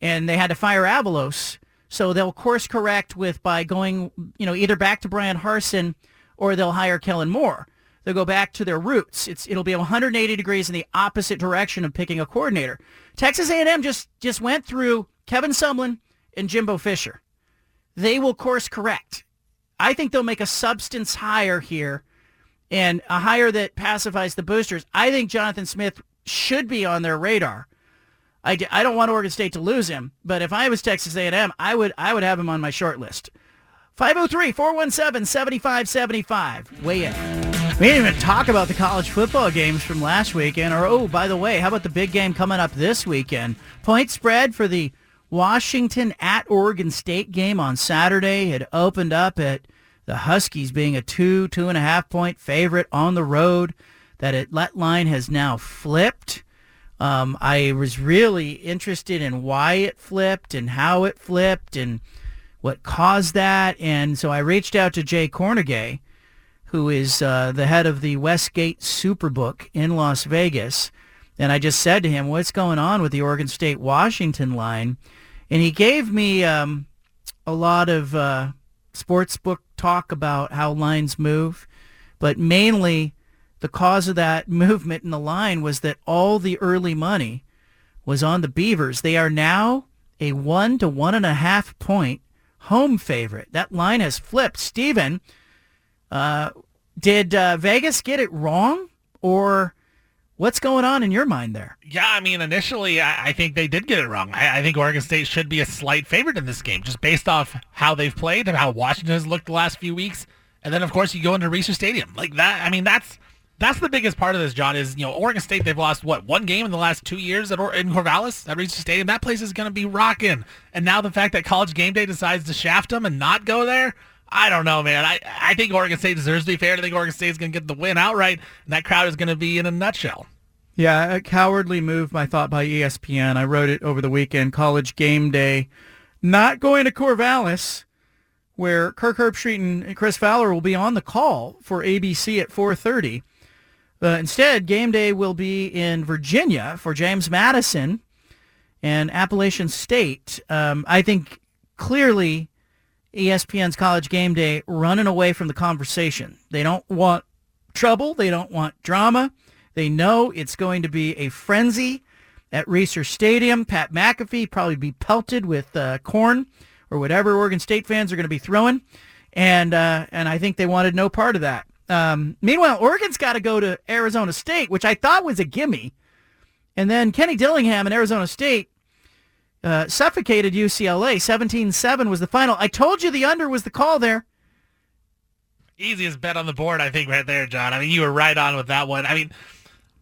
S2: And they had to fire Avalos. So they'll course correct with by going, you know, either back to Bryan Harsin or they'll hire Kellen Moore. They'll go back to their roots. It's it'll be 180 degrees in the opposite direction of picking a coordinator. Texas A&M just just went through Kevin Sumlin and Jimbo Fisher. They will course correct. I think they'll make a substance hire here and a hire that pacifies the boosters. I think Jonathan Smith should be on their radar. I, d- I don't want Oregon State to lose him, but if I was Texas A&M, I would I would have him on my short list. 503-417-7575. Weigh in. We didn't even talk about the college football games from last weekend. Or, oh, by the way, how about the big game coming up this weekend? Point spread for the Washington at Oregon State game on Saturday. It opened up at the Huskies being a two, two and a half point favorite on the road. That it, line has now flipped. Um, I was really interested in why it flipped and how it flipped and what caused that. And so I reached out to Jay Kornegay, who is uh, the head of the Westgate Superbook in Las Vegas. And I just said to him, what's going on with the Oregon State-Washington line? And he gave me um, a lot of uh, sports book talk about how lines move, but mainly the cause of that movement in the line was that all the early money was on the Beavers. They are now a one to one and a half point home favorite. That line has flipped. Steven, uh, did uh, Vegas get it wrong or what's going on in your mind there?
S9: Yeah, I mean, initially, I, I think they did get it wrong. I, I think Oregon State should be a slight favorite in this game, just based off how they've played and how Washington has looked the last few weeks. And then, of course, you go into Reser Stadium like that. I mean, that's That's the biggest part of this, John. Is you know Oregon State they've lost what one game in the last two years at or- in Corvallis at Regency Stadium. That place is going to be rocking. And now the fact that College Game Day decides to shaft them and not go there, I don't know, man. I I think Oregon State deserves to be fair. I think Oregon State is going to get the win outright, and that crowd is going to be in a nutshell.
S2: Yeah, a cowardly move, I thought, by ESPN. I wrote it over the weekend. College game day, not going to Corvallis, where Kirk Herbstreit and Chris Fowler will be on the call for ABC at 4:30. Uh, instead, game day will be in Virginia for James Madison and Appalachian State. Um, I think clearly ESPN's College Game Day running away from the conversation. They don't want trouble. They don't want drama. They know it's going to be a frenzy at Reser Stadium. Pat McAfee probably be pelted with uh, corn or whatever Oregon State fans are going to be throwing, and uh, and I think they wanted no part of that. Um, meanwhile, Oregon's got to go to Arizona State, which I thought was a gimme, and then Kenny Dillingham and Arizona State uh, suffocated UCLA. 17-7 was the final. I told you the under was the call there.
S9: Easiest bet on the board, I think, right there, John. I mean, you were right on with that one. I mean,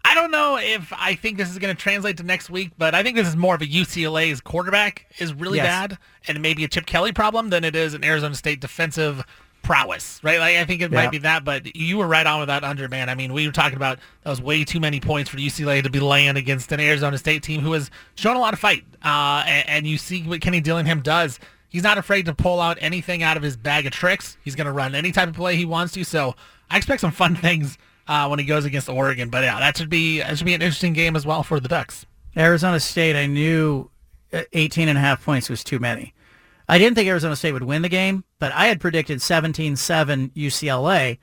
S9: I don't know if I think this is going to translate to next week, but I think this is more of a UCLA's quarterback is really
S2: Yes.
S9: bad, and maybe a Chip Kelly problem than it is an Arizona State defensive prowess, right? Like I think it
S2: Yeah.
S9: might be that, but you were right on with that under, man. I mean, we were talking about that was way too many points for UCLA to be laying against an Arizona State team who has shown a lot of fight, uh, and, and you see what Kenny Dillingham does. He's not afraid to pull out anything out of his bag of tricks. He's going to run any type of play he wants to. So I expect some fun things uh, when he goes against Oregon. But yeah, that should be that should be an interesting game as well for the Ducks.
S2: Arizona State, I knew uh, 18 and a half points was too many. I didn't think Arizona State would win the game, but I had predicted 17-7 UCLA.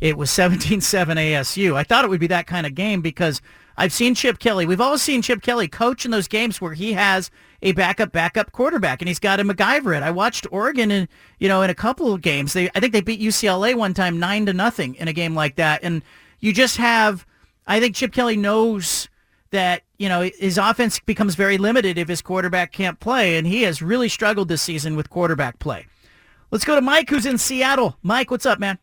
S2: It was 17-7 ASU. I thought it would be that kind of game because I've seen Chip Kelly. We've all seen Chip Kelly coach in those games where he has a backup backup quarterback and he's got to MacGyver it. I watched Oregon in you know in a couple of games. They I think they beat UCLA one time nine to nothing in a game like that. And you just have I think Chip Kelly knows that you know his offense becomes very limited if his quarterback can't play, and he has really struggled this season with quarterback play. Let's go to Mike, who's in Seattle. Mike, what's up, man?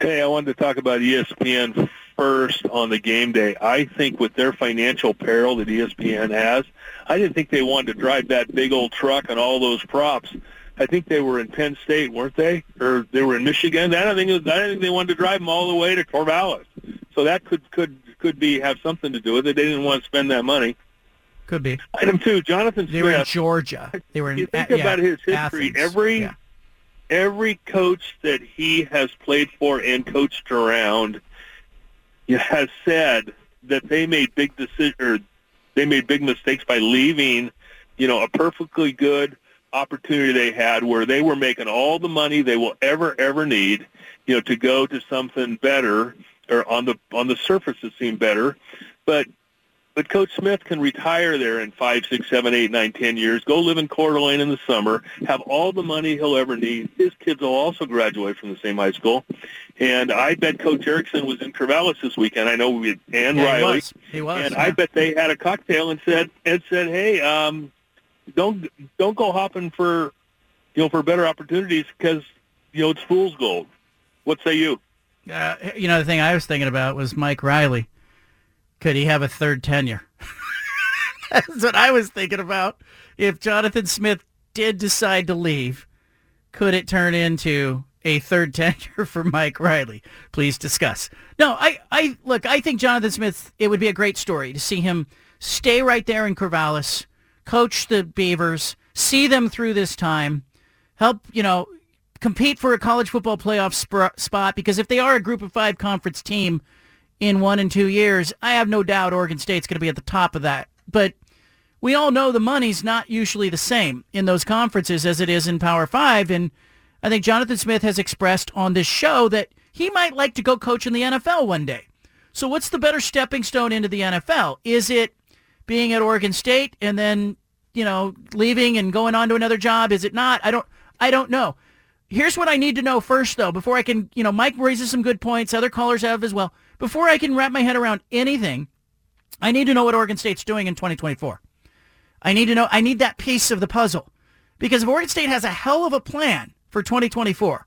S11: Hey, I wanted to talk about ESPN first on the game day. I think with their financial peril that ESPN has, I didn't think they wanted to drive that big old truck and all those props. I think they were in Penn State, weren't they? Or they were in Michigan. I don't think was, I don't think they wanted to drive them all the way to Corvallis. So that could could could be have something to do with it. They didn't want to spend that money.
S2: Could be.
S11: Item two, Jonathan Smith.
S2: They were in Georgia. They were in.
S11: You think
S2: uh, yeah,
S11: about his history.
S2: Athens.
S11: Every
S2: Yeah.
S11: every coach that he has played for and coached around has said that they made big decision or they made big mistakes by leaving, you know, a perfectly good opportunity they had where they were making all the money they will ever ever need, you know, to go to something better or on the on the surface it seemed better, but but Coach Smith can retire there in five, six, seven, eight, nine, ten years, go live in Coeur d'Alene in the summer, have all the money he'll ever need. His kids will also graduate from the same high school. And I bet Coach Erickson was in Corvallis this weekend. I know we had and
S2: Yeah, he was. He was,
S11: And
S2: yeah.
S11: I bet they had a cocktail and said and said, Hey, um, don't don't go hopping for you know, for better opportunities because, you know, it's fool's gold. What say you?
S2: Uh, you know, the thing I was thinking about was Mike Riley. Could he have a third tenure? That's what I was thinking about. If Jonathan Smith did decide to leave, could it turn into a third tenure for Mike Riley? Please discuss. No, I, I look. I think Jonathan Smith. It would be a great story to see him stay right there in Corvallis, coach the Beavers, see them through this time, help you know compete for a college football playoff sp- spot. Because if they are a Group of Five conference team in one and two years, I have no doubt Oregon State's going to be at the top of that. But we all know the money's not usually the same in those conferences as it is in Power Five. And I think Jonathan Smith has expressed on this show that he might like to go coach in the NFL one day. So what's the better stepping stone into the NFL? Is it being at Oregon State and then, you know, leaving and going on to another job? Is it not? I don't I don't know. Here's what I need to know first though, before I can, you know, Mike raises some good points, other callers have as well. Before I can wrap my head around anything, I need to know what Oregon State's doing in 2024. I need to know I need that piece of the puzzle. Because if Oregon State has a hell of a plan for 2024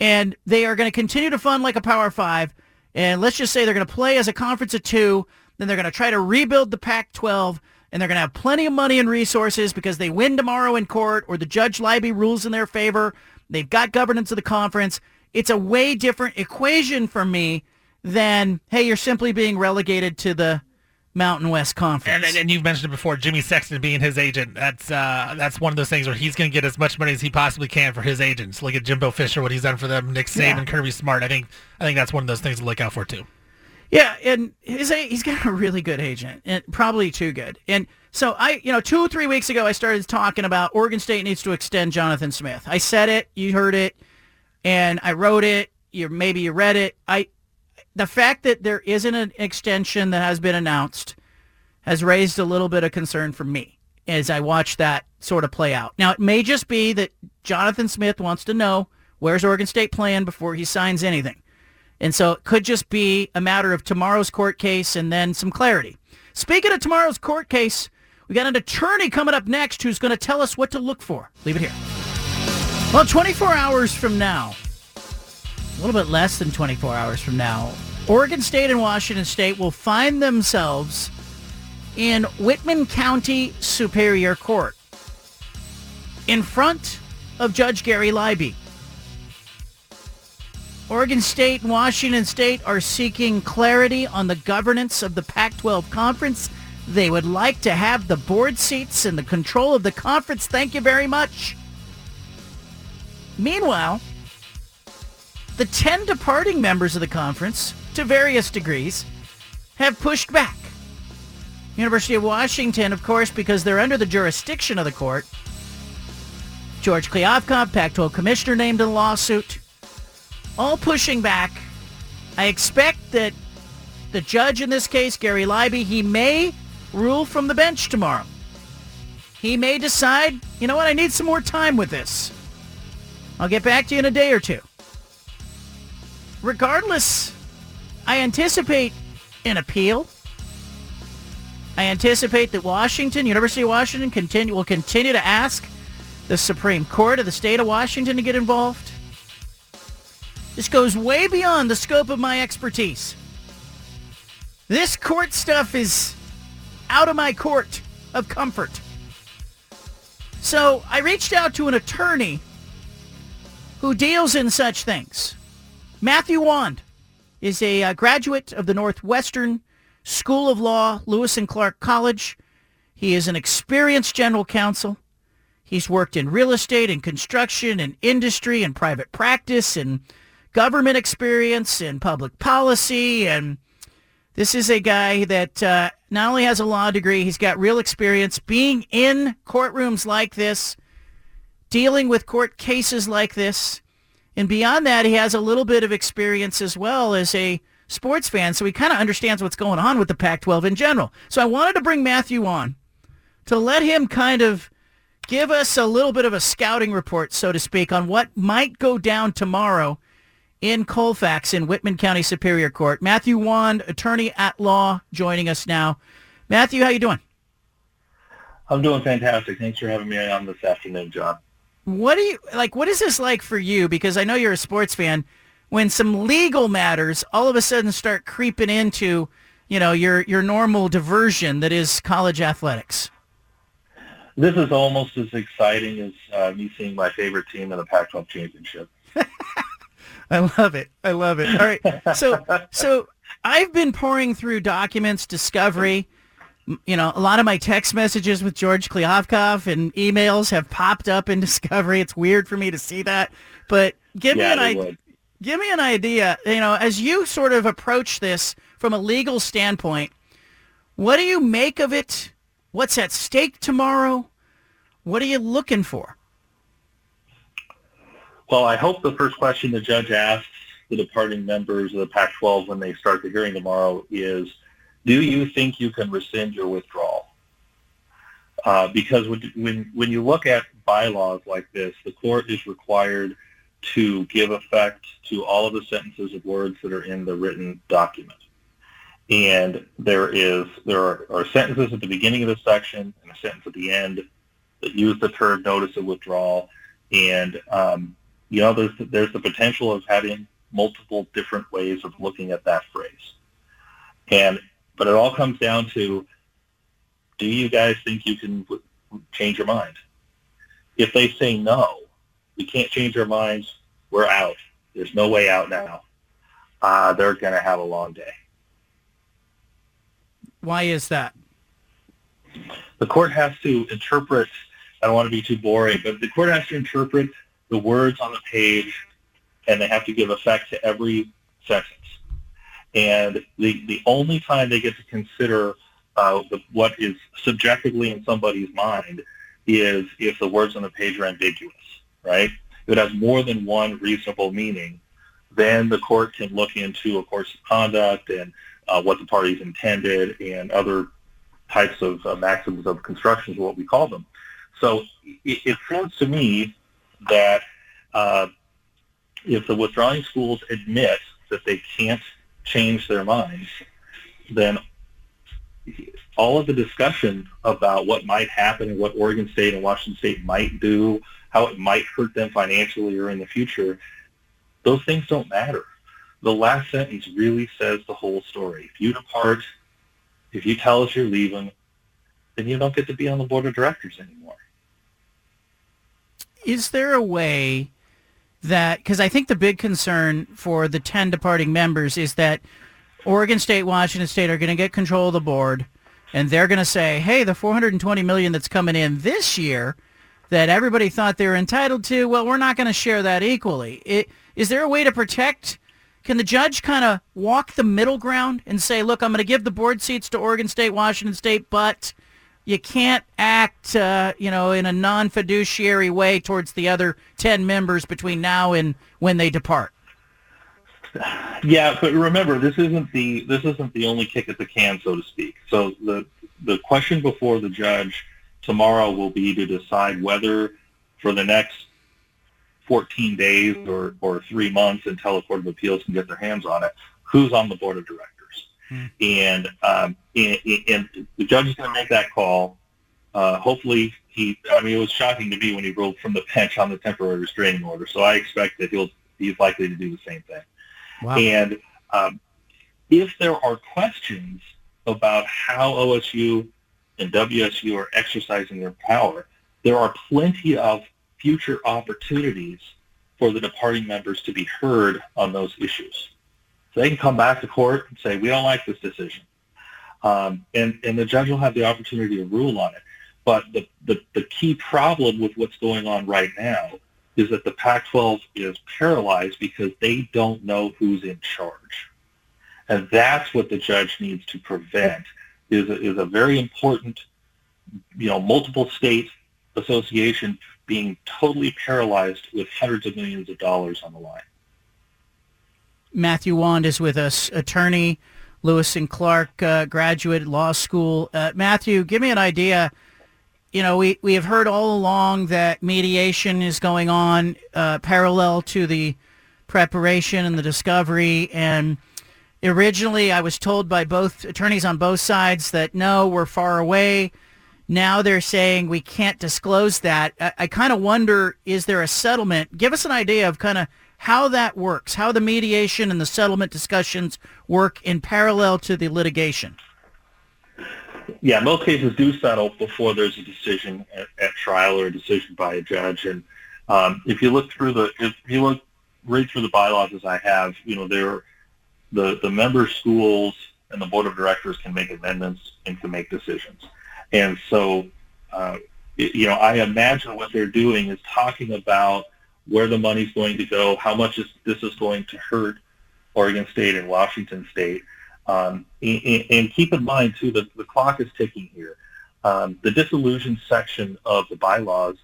S2: and they are going to continue to fund like a Power 5 And let's just say they're going to play as a conference of two. Then they're going to try to rebuild the Pac-12 and they're going to have plenty of money and resources because they win tomorrow in court or the Judge Libey rules in their favor. They've got governance of the conference. It's a way different equation for me than, hey, you're simply being relegated to the Mountain West Conference.
S9: And, and, and you've mentioned it before, Jimmy Sexton being his agent. That's uh, that's one of those things where he's going to get as much money as he possibly can for his agents. Look at Jimbo Fisher, what he's done for them. Nick Saban,
S2: Yeah.
S9: Kirby Smart. I think I think that's one of those things to look out for too.
S2: Yeah, and his he's got a really good agent, and probably too good. And so I, you know, two or three weeks ago, I started talking about Oregon State needs to extend Jonathan Smith. I said it, you heard it, and I wrote it. You maybe you read it. I, the fact that there isn't an extension that has been announced has raised a little bit of concern for me as I watch that sort of play out. Now, it may just be that Jonathan Smith wants to know where's Oregon State playing before he signs anything. And so it could just be a matter of tomorrow's court case and then some clarity. Speaking of tomorrow's court case, we got an attorney coming up next who's going to tell us what to look for. Leave it here. Well, 24 hours from now, a little bit less than 24 hours from now, Oregon State and Washington State will find themselves in Whitman County Superior Court in front of Judge Gary Libey. Oregon State and Washington State are seeking clarity on the governance of the Pac-12 conference. They would like to have the board seats and the control of the conference. Thank you very much. Meanwhile, the 10 departing members of the conference, to various degrees, have pushed back. University of Washington, of course, because they're under the jurisdiction of the court. George Kliavkoff, Pac-12 commissioner, named in the lawsuit. All pushing back. I expect that the judge in this case, Gary Libey, he may rule from the bench tomorrow. He may decide, you know what, I need some more time with this. I'll get back to you in a day or two. Regardless, I anticipate an appeal. I anticipate that Washington, University of Washington, continue, will continue to ask the Supreme Court of the state of Washington to get involved. This goes way beyond the scope of my expertise. This court stuff is out of my court of comfort. So I reached out to an attorney who deals in such things. Matthew Wand is a uh, graduate of the Northwestern School of Law, Lewis and Clark College. He is an experienced general counsel. He's worked in real estate and construction and industry and private practice and government experience and public policy. And this is a guy that uh, not only has a law degree, he's got real experience being in courtrooms like this, dealing with court cases like this. And beyond that, he has a little bit of experience as well as a sports fan, so he kind of understands what's going on with the Pac-12 in general. So I wanted to bring Matthew on to let him kind of give us a little bit of a scouting report, so to speak, on what might go down tomorrow in Colfax in Whitman County Superior Court. Matthew Wand, attorney at law, joining us now. Matthew, how you doing?
S12: I'm doing fantastic. Thanks for having me on this afternoon, John.
S2: What do you like? What is this like for you? Because I know you're a sports fan. When some legal matters all of a sudden start creeping into, you know, your your normal diversion that is college athletics.
S12: This is almost as exciting as uh, me seeing my favorite team in the Pac-12 championship.
S2: I love it. I love it. All right. So so I've been pouring through documents, discovery. You know, a lot of my text messages with George Kliavkoff and emails have popped up in Discovery. It's weird for me to see that, but give
S12: Yeah,
S2: me an idea. Give me an idea. You know, as you sort of approach this from a legal standpoint, what do you make of it? What's at stake tomorrow? What are you looking for?
S12: Well, I hope the first question the judge asks the departing members of the Pac-12 when they start the hearing tomorrow is, do you think you can rescind your withdrawal? Uh, because when, when, when you look at bylaws like this, the court is required to give effect to all of the sentences of words that are in the written document. And there is there are, are sentences at the beginning of the section and a sentence at the end that use the term notice of withdrawal. And um, you know, there's there's the potential of having multiple different ways of looking at that phrase. And but it all comes down to do you guys think you can w- change your mind? If they say no, we can't change our minds, we're out. There's no way out now. Uh, they're going to have a long day.
S2: Why is that?
S12: The court has to interpret, I don't want to be too boring, but the court has to interpret the words on the page and they have to give effect to every sentence. And the, the only time they get to consider uh, the, what is subjectively in somebody's mind is if the words on the page are ambiguous, right? If it has more than one reasonable meaning, then the court can look into a course of conduct and uh, what the parties intended and other types of uh, maxims of construction is what we call them. So it, it seems to me that uh, if the withdrawing schools admit that they can't change their minds, then all of the discussion about what might happen and what Oregon State and Washington State might do, how it might hurt them financially or in the future, those things don't matter. The last sentence really says the whole story. If you depart, if you tell us you're leaving, then you don't get to be on the board of directors anymore.
S2: Is there a way that, because I think the big concern for the 10 departing members is that Oregon State, Washington State are going to get control of the board, and they're going to say, hey, the 420 million that's coming in this year that everybody thought they were entitled to, well, we're not going to share that equally. It, is there a way to protect? Can the judge kind of walk the middle ground and say, look, I'm going to give the board seats to Oregon State, Washington State, but you can't act, uh, you know, in a non-fiduciary way towards the other 10 members between now and when they depart?
S12: Yeah, but remember, this isn't the this isn't the only kick at the can, so to speak. So the the question before the judge tomorrow will be to decide whether for the next 14 days or, or three months until a court of appeals can get their hands on it, who's on the board of directors. Hmm. And, um, and, and the judge is going to make that call. Uh, hopefully he, I mean, it was shocking to me when he ruled from the bench on the temporary restraining order. So I expect that he'll, he's likely to do the same thing. Wow. And um, if there are questions about how OSU and WSU are exercising their power, there are plenty of future opportunities for the departing members to be heard on those issues. So they can come back to court and say, we don't like this decision. Um, and, and the judge will have the opportunity to rule on it. But the, the, the key problem with what's going on right now is that the Pac-12 is paralyzed because they don't know who's in charge. And that's what the judge needs to prevent is a, is a very important, you know, multiple state association being totally paralyzed with hundreds of millions of dollars on the line.
S2: Matthew Wand is with us, attorney, Lewis and Clark uh, graduate law school. Uh, Matthew, give me an idea. You know, we, we have heard all along that mediation is going on uh, parallel to the preparation and the discovery. And originally I was told by both attorneys on both sides that no, we're far away. Now they're saying we can't disclose that. I, I kind of wonder, is there a settlement? Give us an idea of kind of how that works, how the mediation and the settlement discussions work in parallel to the litigation.
S12: Yeah, most cases do settle before there's a decision at, at trial or a decision by a judge. And um, if you look through the, if you look read through the bylaws as I have, you know, there, the the member schools and the board of directors can make amendments and can make decisions. And so, uh, you know, I imagine what they're doing is talking about where the money's going to go, how much is, this is going to hurt Oregon State and Washington State. Um, and, and, keep in mind, too, that the clock is ticking here. Um, the dissolution section of the bylaws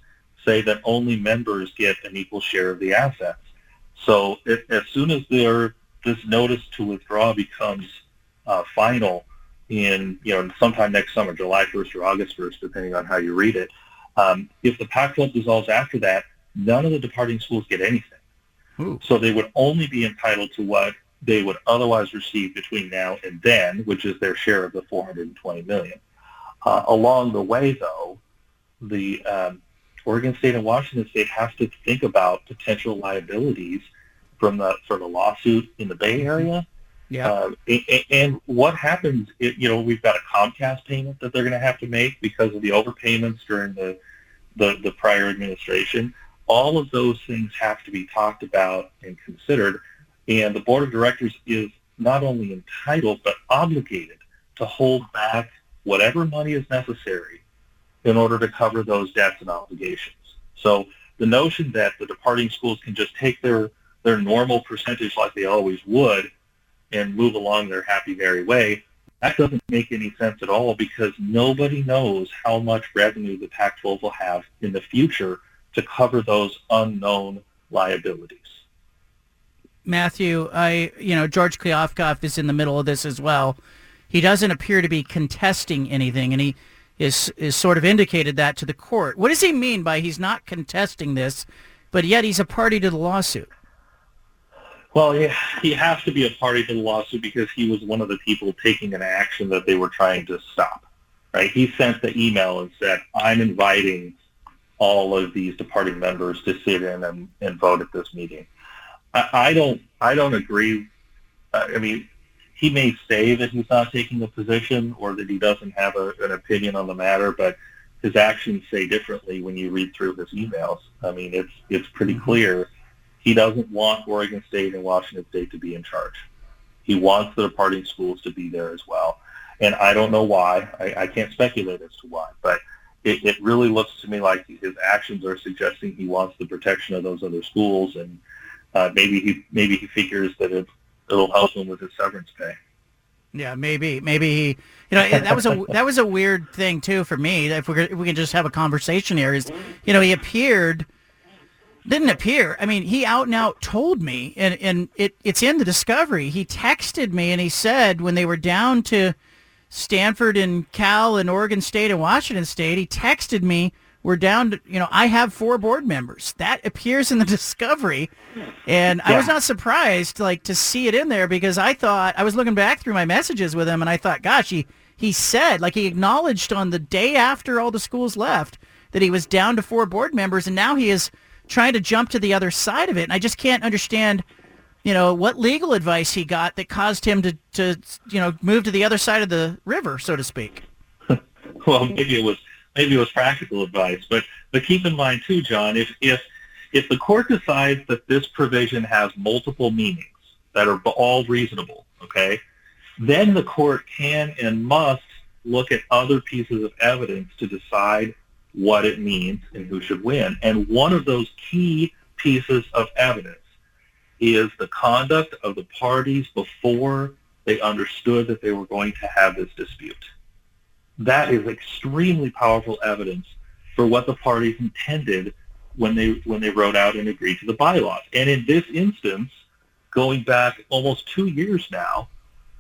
S12: say that only members get an equal share of the assets. So if, as soon as this notice to withdraw becomes uh, final, in you know sometime next summer, July 1st or August 1st, depending on how you read it. Um, if the Pac-12 dissolves after that, none of the departing schools get anything. Ooh. So they would only be entitled to what they would otherwise receive between now and then, which is their share of the 420 million. Uh, along the way, though, the um, Oregon State and Washington State have to think about potential liabilities from the for the lawsuit in the Bay Area.
S2: Yeah.
S12: Uh, and, and what happens? If, you know, we've got a Comcast payment that they're going to have to make because of the overpayments during the, the the prior administration. All of those things have to be talked about and considered, and the board of directors is not only entitled but obligated to hold back whatever money is necessary in order to cover those debts and obligations. So the notion that the departing schools can just take their their normal percentage like they always would and move along their happy merry way, that doesn't make any sense at all because nobody knows how much revenue the Pac-12 will have in the future to cover those unknown liabilities.
S2: Matthew, I you know George Kliavkoff is in the middle of this as well. He doesn't appear to be contesting anything, and he is is sort of indicated that to the court. What does he mean by he's not contesting this, but yet he's a party to the lawsuit?
S12: Well, he, he has to be a party to the lawsuit because he was one of the people taking an action that they were trying to stop. Right? He sent the email and said, "I'm inviting all of these departing members to sit in and, and vote at this meeting." I, I don't I don't agree. I mean, he may say that he's not taking a position or that he doesn't have a, an opinion on the matter, but his actions say differently when you read through his emails. I mean, it's it's pretty
S2: Mm-hmm.
S12: clear he doesn't want Oregon State and Washington State to be in charge. He wants the departing schools to be there as well. And I don't know why. I, I can't speculate as to why, but it, it really looks to me like his actions are suggesting he wants the protection of those other schools, and uh, maybe he maybe he figures that it, it'll help him with his severance pay.
S2: Yeah, maybe, maybe he, you know, that was a that was a weird thing too for me. If we if we can just have a conversation here, is you know he appeared, didn't appear. I mean, he out and out told me, and and it it's in the discovery. He texted me and he said when they were down to Stanford and Cal and Oregon State and Washington State, he texted me. We're down to, you know, I have four board members. That appears in the discovery. And I was not surprised, like, to see it in there because I thought, I was looking back through my messages with him and I thought, gosh, he, he said, like, he acknowledged on the day after all the schools left that he was down to four board members and now he is trying to jump to the other side of it. And I just can't understand, you know, what legal advice he got that caused him to, to you know, move to the other side of the river, so to speak.
S12: well, maybe it was maybe it was practical advice, but but keep in mind too, John, if if if the court decides that this provision has multiple meanings that are all reasonable, okay, then the court can and must look at other pieces of evidence to decide what it means and who should win. And one of those key pieces of evidence is the conduct of the parties before they understood that they were going to have this dispute that is extremely powerful evidence for what the parties intended when they when they wrote out and agreed to the bylaws. And in this instance, going back almost two years now,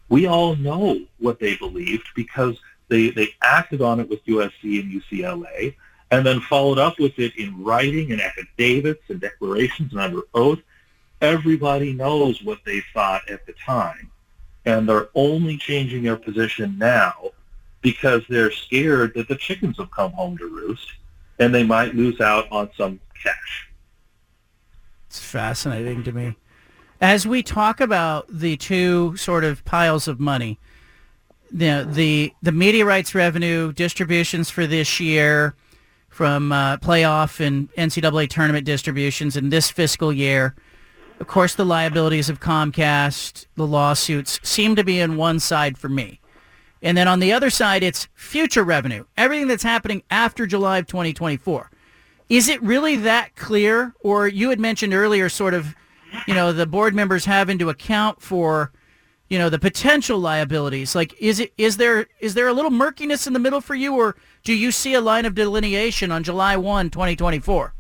S12: we all know what they believed because they, they acted on it with USC and UCLA and then followed up with it in writing and affidavits and declarations and under oath. Everybody knows what they thought at the time. And they're only changing their position now because they're scared that the chickens have come home to roost and they might lose out on some cash.
S2: It's fascinating to me. As we talk about the two sort of piles of money, the the the media rights revenue distributions for this year from uh, playoff and NCAA tournament distributions in this fiscal year, of course, the liabilities of Comcast, the lawsuits seem to be in one side for me. And then on the other side, it's future revenue, everything that's happening after July of 2024. Is it really that clear? Or you had mentioned earlier sort of, you know, the board members having to account for, you know, the potential liabilities. Like, is it is there is there a little murkiness in the middle for you, or do you see a line of delineation on July 1, 2024?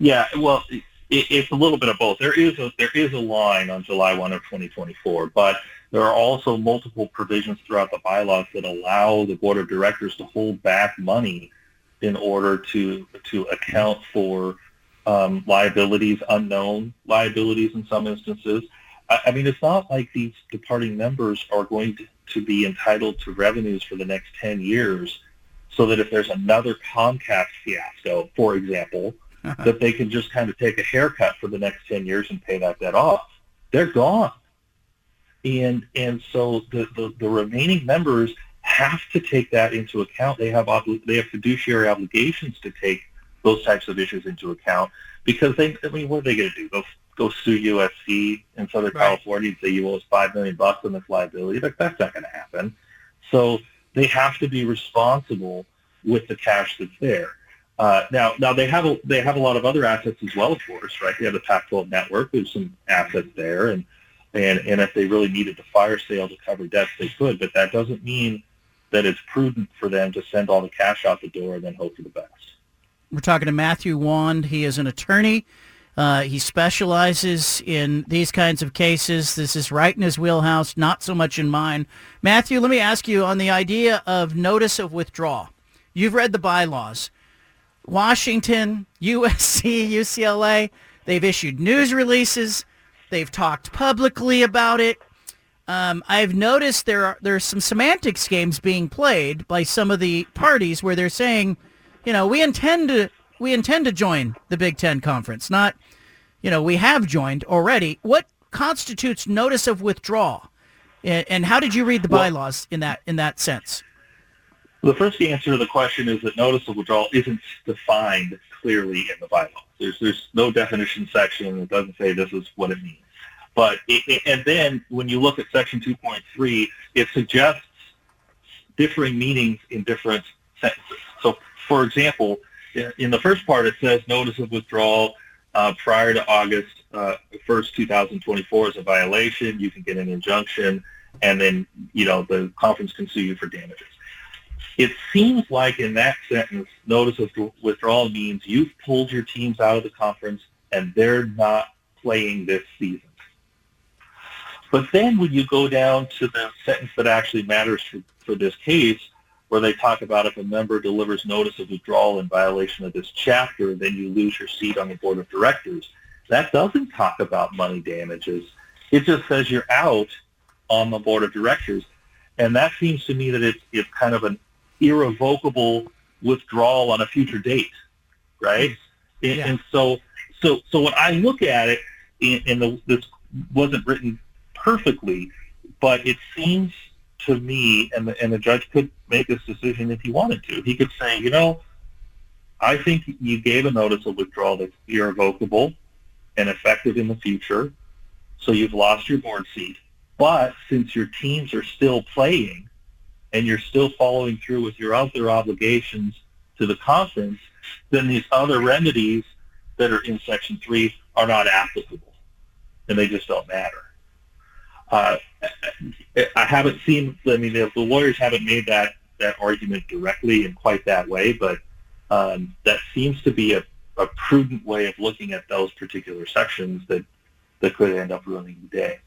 S12: Yeah, well, it, it's a little bit of both. There is a there is a line on July 1 of 2024, but there are also multiple provisions throughout the bylaws that allow the board of directors to hold back money in order to to account for um, liabilities, unknown liabilities in some instances. I, I mean, it's not like these departing members are going to, to be entitled to revenues for the next 10 years so that if there's another Comcast fiasco, for example, that they can just kind of take a haircut for the next 10 years and pay that debt off. They're gone. And, and so the, the, the remaining members have to take that into account. They have, obli- they have fiduciary obligations to take those types of issues into account because they, I mean, what are they going to do? Go, go sue USC in Southern right. California and say you owe us five million bucks on this liability? Like, that's not going to happen. So they have to be responsible with the cash that's there. Uh, now, now they have a they have a lot of other assets as well, of course, right? They have the Pac-12 network. There's some assets there, and and and if they really needed to fire sale to cover debts, they could. But that doesn't mean that it's prudent for them to send all the cash out the door and then hope for the best.
S2: We're talking to Matthew Wand. He is an attorney. Uh, he specializes in these kinds of cases. This is right in his wheelhouse, not so much in mine. Matthew, let me ask you on the idea of notice of withdrawal. You've read the bylaws. Washington, USC, UCLA, they've issued news releases. They've talked publicly about it. Um, I've noticed there are there's some semantics games being played by some of the parties where they're saying, you know, we intend to we intend to join the Big Ten conference. Not, you know, we have joined already. What constitutes notice of withdrawal, and, and how did you read the bylaws in that in that sense?
S12: The first answer to the question is that notice of withdrawal isn't defined clearly in the bylaws. There's there's no definition section that doesn't say this is what it means. But it, and then when you look at section 2.3, it suggests differing meanings in different sentences. So, for example, in the first part, it says notice of withdrawal uh, prior to August uh, 1st, 2024 is a violation. You can get an injunction, and then you know the conference can sue you for damages. It seems like in that sentence, notice of withdrawal means you've pulled your teams out of the conference and they're not playing this season. But then when you go down to the sentence that actually matters for, for this case, where they talk about if a member delivers notice of withdrawal in violation of this chapter, then you lose your seat on the board of directors. That doesn't talk about money damages. It just says you're out on the board of directors. And that seems to me that it's, it's kind of an irrevocable withdrawal on a future date, right? Mm-hmm. Yeah. And, so, so, so when I look at it, and the, this wasn't written perfectly, but it seems to me, and the, and the judge could make this decision if he wanted to. He could say, you know, I think you gave a notice of withdrawal that's irrevocable and effective in the future, so you've lost your board seat. But since your teams are still playing and you're still following through with your other obligations to the conference, then these other remedies that are in Section 3 are not applicable, and they just don't matter. Uh, I haven't seen. I mean, the, lawyers haven't made that that argument directly in quite that way, but um, that seems to be a, a prudent way of looking at those particular sections that that could end up ruining the day.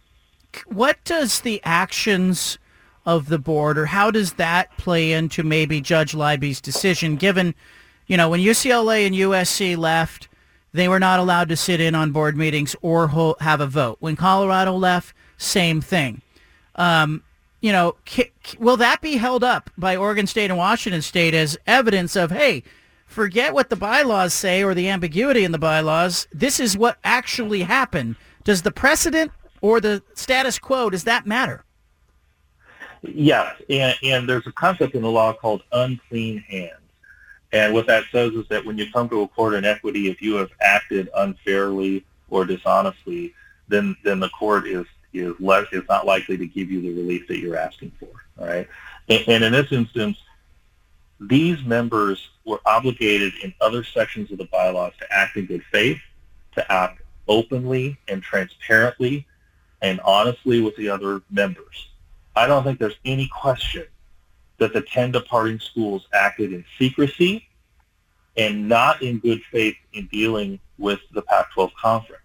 S2: What does the actions of the board, or how does that play into maybe Judge Libey's decision? Given, you know, when UCLA and USC left, they were not allowed to sit in on board meetings or ho- have a vote. When Colorado left same thing. Um, you know, will that be held up by Oregon State and Washington State as evidence of, hey, forget what the bylaws say or the ambiguity in the bylaws. This is what actually happened. Does the precedent or the status quo, does that matter?
S12: Yes, and, and there's a concept in the law called unclean hands. And what that says is that when you come to a court in equity, if you have acted unfairly or dishonestly, then then the court is is less is not likely to give you the relief that you're asking for. All right, and, and in this instance, these members were obligated in other sections of the bylaws to act in good faith, to act openly and transparently and honestly with the other members. I don't think there's any question that the 10 departing schools acted in secrecy and not in good faith in dealing with the Pac-12 conference.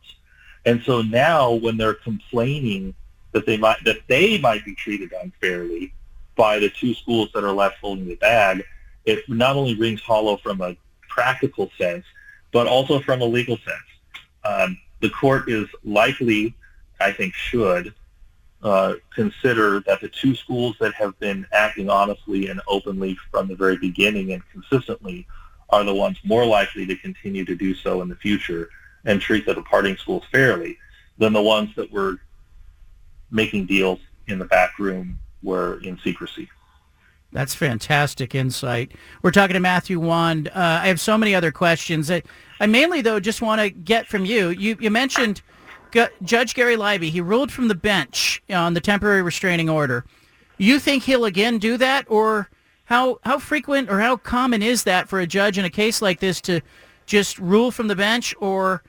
S12: And so now when they're complaining that they might that they might be treated unfairly by the two schools that are left holding the bag, it not only rings hollow from a practical sense, but also from a legal sense. Um, the court is likely, I think, should uh, consider that the two schools that have been acting honestly and openly from the very beginning and consistently are the ones more likely to continue to do so in the future and treat the departing schools fairly than the ones that were making deals in the back room were in secrecy.
S2: That's fantastic insight. We're talking to Matthew Wand. Uh, I have so many other questions. I, I mainly, though, just want to get from you. You, you mentioned G- Judge Gary Libey. He ruled from the bench on the temporary restraining order. You think he'll again do that, or how how frequent or how common is that for a judge in a case like this to just rule from the bench, or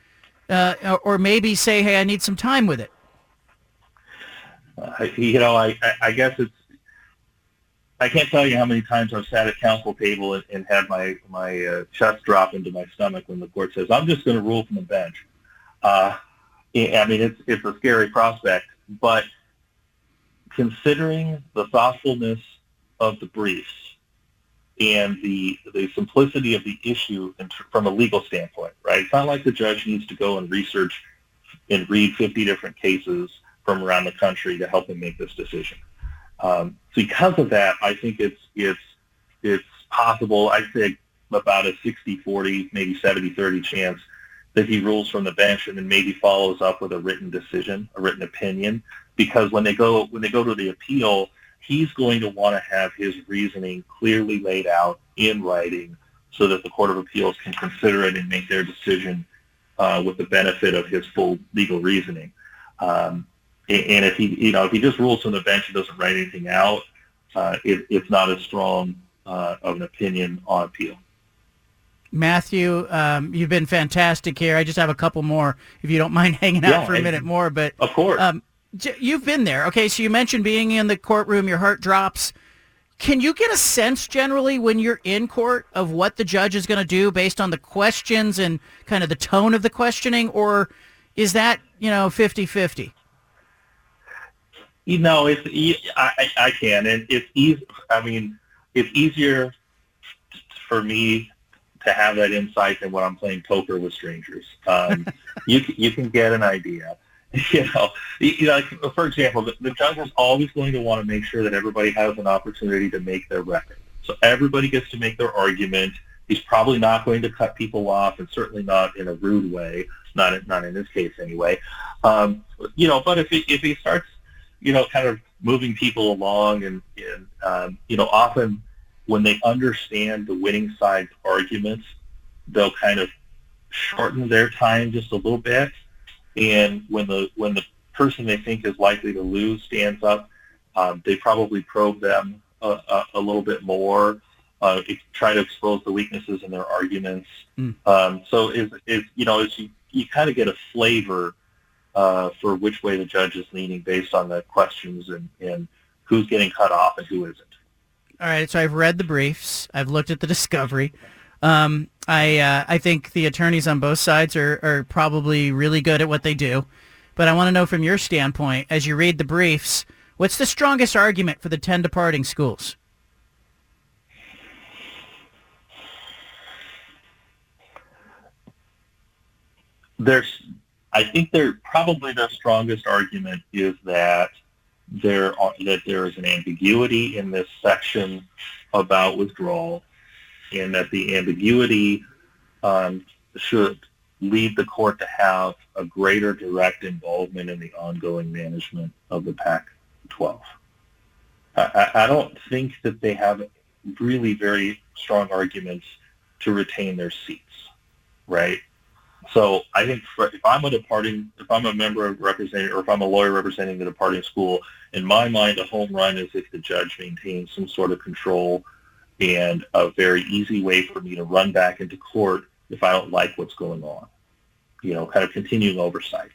S2: uh, or maybe say, "Hey, I need some time with it."
S12: Uh, you know, I, I, I guess it's I can't tell you how many times I've sat at counsel table and, and had my my uh, chest drop into my stomach when the court says, "I'm just going to rule from the bench." Uh, I mean, it's it's a scary prospect, but considering the thoughtfulness of the briefs and the the simplicity of the issue from a legal standpoint, right? It's not like the judge needs to go and research and read 50 different cases from around the country to help him make this decision. Um, because of that, I think it's it's it's possible. I'd say about a 60-40, maybe 70-30 chance that he rules from the bench and then maybe follows up with a written decision, a written opinion. Because when they go when they go to the appeal, he's going to want to have his reasoning clearly laid out in writing so that the Court of Appeals can consider it and make their decision uh, with the benefit of his full legal reasoning. Um, and if he, you know, if he just rules from the bench and doesn't write anything out, uh, it, it's not as strong uh, of an opinion on appeal.
S2: Matthew, um, you've been fantastic here. I just have a couple more, if you don't mind hanging out
S12: Yeah,
S2: for a minute more. But
S12: Of course.
S2: um, j- you've been there. Okay, so you mentioned being in the courtroom, your heart drops. Can you get a sense generally when you're in court of what the judge is going to do based on the questions and kind of the tone of the questioning, or is that you know 50-50?
S12: You know, it's I, I I can, and it's easy. I mean, it's easier for me to have that insight than when I'm playing poker with strangers. Um, you you can get an idea. You know, you know, like, for example, the, the judge is always going to want to make sure that everybody has an opportunity to make their record. So everybody gets to make their argument. He's probably not going to cut people off, and certainly not in a rude way. Not in, not in this case, anyway. Um, you know, but if he, if he starts, you know, kind of moving people along, and, and um, you know, often when they understand the winning side's arguments, they'll kind of shorten their time just a little bit. And when the when the person they think is likely to lose stands up, um, they probably probe them a, a, a little bit more, uh, try to expose the weaknesses in their arguments.
S2: Mm.
S12: Um, so is is you know you you kind of get a flavor uh, for which way the judge is leaning based on the questions and, and who's getting cut off and who isn't.
S2: All right, so I've read the briefs. I've looked at the discovery. Um, I uh, I think the attorneys on both sides are, are probably really good at what they do. But I want to know from your standpoint, as you read the briefs, what's the strongest argument for the 10 departing schools?
S12: there's I think their probably their strongest argument is that there are, that there is an ambiguity in this section about withdrawal, and that the ambiguity um, should lead the court to have a greater direct involvement in the ongoing management of the Pac-12. I, I I don't think that they have really very strong arguments to retain their seats, right? So I think for, if I'm a departing, if I'm a member representing, or if I'm a lawyer representing the departing school, in my mind, a home run is if the judge maintains some sort of control and a very easy way for me to run back into court if I don't like what's going on. You know, kind of continuing oversight.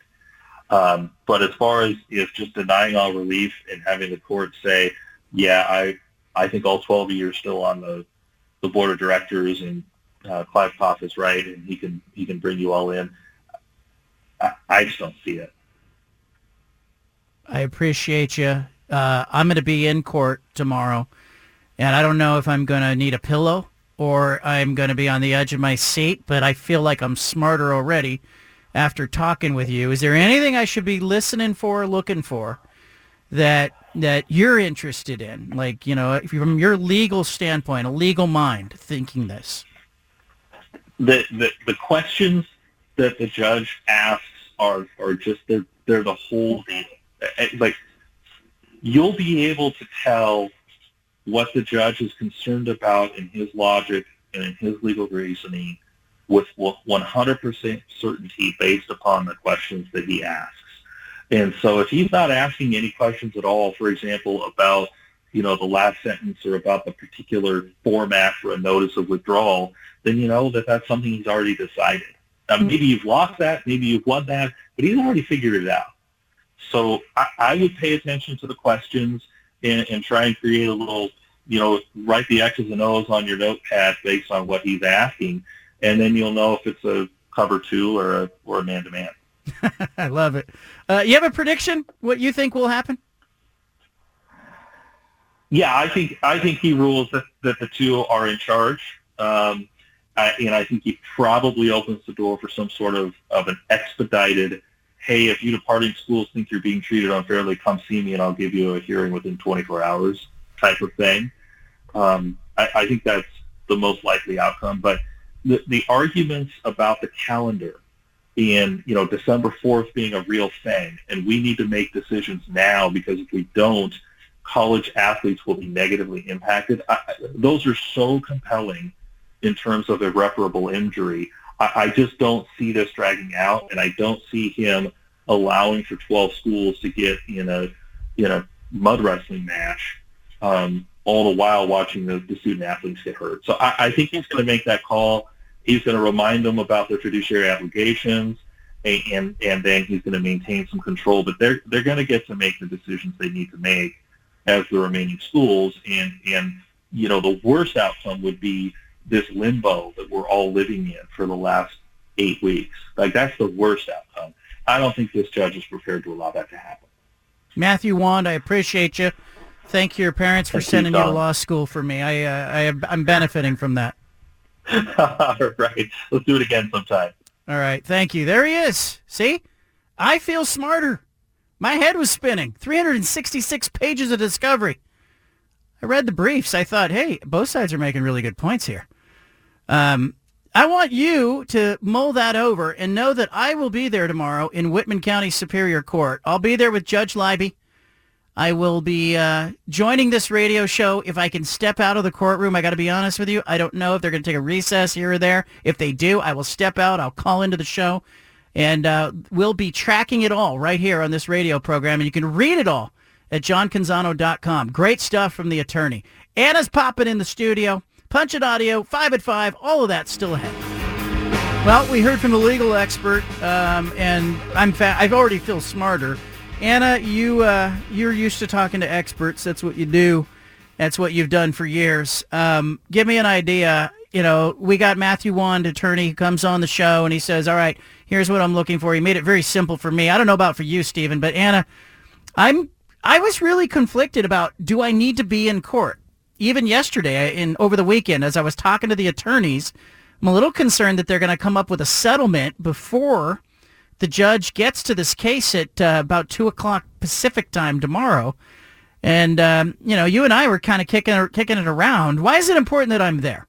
S12: Um, but as far as if just denying all relief and having the court say, yeah, I I think all 12 of you are still on the the board of directors and uh, Kliavkoff is right, and he can he can bring you all in. I, I just don't see it.
S2: I appreciate you. Uh, I'm going to be in court tomorrow, and I don't know if I'm going to need a pillow or I'm going to be on the edge of my seat, but I feel like I'm smarter already after talking with you. Is there anything I should be listening for, looking for, that that you're interested in? Like, you know, from your legal standpoint, a legal mind, thinking this.
S12: The, the the questions that the judge asks are are just they're they're the whole deal. Eh, like you'll be able to tell what the judge is concerned about in his logic and in his legal reasoning with 100% certainty based upon the questions that he asks. And so if he's not asking any questions at all, for example, about you know the last sentence or about the particular format for a notice of withdrawal, then you know that that's something he's already decided. Now, hmm. maybe you've lost that, maybe you've won that, but he's already figured it out. So I, I would pay attention to the questions and, and try and create a little, you know, write the X's and O's on your notepad based on what he's asking, and then you'll know if it's a cover two or a or a man to man.
S2: I love it. Uh, you have a prediction? What you think will happen?
S12: Yeah, I think I think he rules that, that the two are in charge, um, I, and I think he probably opens the door for some sort of, of an expedited. Hey, if you departing schools think you're being treated unfairly, come see me, and I'll give you a hearing within 24 hours, type of thing. Um, I, I think that's the most likely outcome. But the, the arguments about the calendar and you know December 4th being a real thing, and we need to make decisions now because if we don't, college athletes will be negatively impacted. I, those are so compelling in terms of irreparable injury. I, I just don't see this dragging out, and I don't see him allowing for 12 schools to get in a in a mud wrestling match, um, all the while watching the, the student athletes get hurt. So I, I think he's going to make that call. He's going to remind them about their fiduciary obligations, and, and and then he's going to maintain some control. But they're they're going to get to make the decisions they need to make as the remaining schools. And and you know the worst outcome would be this limbo that we're all living in for the last eight weeks. Like that's the worst outcome. I don't think this judge is prepared to allow that to happen.
S2: Matthew Wand, I appreciate you. Thank your parents for Thank sending you, you, to law school for me. I, uh, I I'm benefiting from that.
S12: All right. Let's do it again sometime.
S2: All right. Thank you. There he is. See? I feel smarter. My head was spinning. 366 pages of discovery. I read the briefs. I thought, hey, both sides are making really good points here. Um, I want you to mull that over and know that I will be there tomorrow in Whitman County Superior Court. I'll be there with Judge Libey. I will be uh, joining this radio show. If I can step out of the courtroom, I got to be honest with you. I don't know if they're going to take a recess here or there. If they do, I will step out. I'll call into the show, and uh, we'll be tracking it all right here on this radio program. And you can read it all at johncanzano.com. Great stuff from the attorney. Anna's popping in the studio. Punch it audio, 5 at 5, all of that still ahead. Well, we heard from the legal expert, um, and I'm fa- I've already feel smarter Anna, you uh, you're used to talking to experts. That's what you do. That's what you've done for years. Um, give me an idea. You know, we got Matthew Wand, attorney, who comes on the show and he says, "All right, here's what I'm looking for." He made it very simple for me. I don't know about for you, Stephen, but Anna, I'm I was really conflicted about do I need to be in court. Even yesterday, in over the weekend, as I was talking to the attorneys, I'm a little concerned that they're going to come up with a settlement before the judge gets to this case at uh, about 2 o'clock Pacific time tomorrow. And, um, you know, you and I were kind of kicking, kicking it around. Why is it important that I'm there?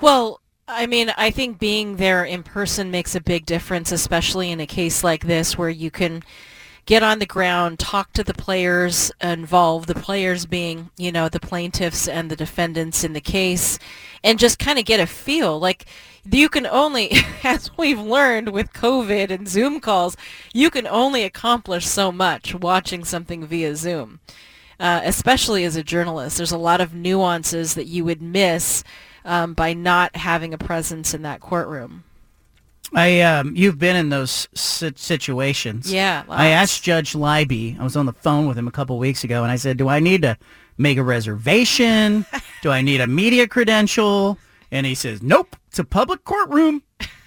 S13: Well, I mean, I think being there in person makes a big difference, especially in a case like this where you can get on the ground, talk to the players involved, the players being, you know, the plaintiffs and the defendants in the case, and just kind of get a feel. Like, you can only, as we've learned with COVID and Zoom calls, you can only accomplish so much watching something via Zoom. Uh, especially as a journalist, there's a lot of nuances that you would miss um, by not having a presence in that courtroom.
S2: I um, you've been in those situations.
S13: Yeah.
S2: Lots. I asked Judge Libey. I was on the phone with him a couple weeks ago, and I said, "Do I need to make a reservation? Do I need a media credential?" And he says, "Nope. It's a public courtroom.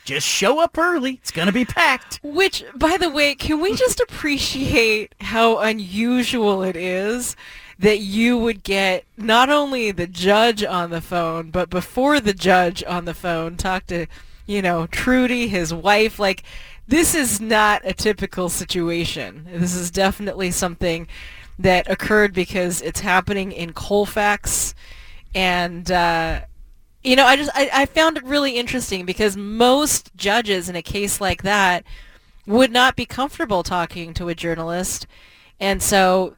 S2: Just show up early. It's going to be packed."
S13: Which, by the way, can we just appreciate how unusual it is? that you would get not only the judge on the phone, but before the judge on the phone, talk to you know, Trudy, his wife. Like, this is not a typical situation. This is definitely something that occurred because it's happening in Colfax, and uh, you know, I just I, I found it really interesting because most judges in a case like that would not be comfortable talking to a journalist, and so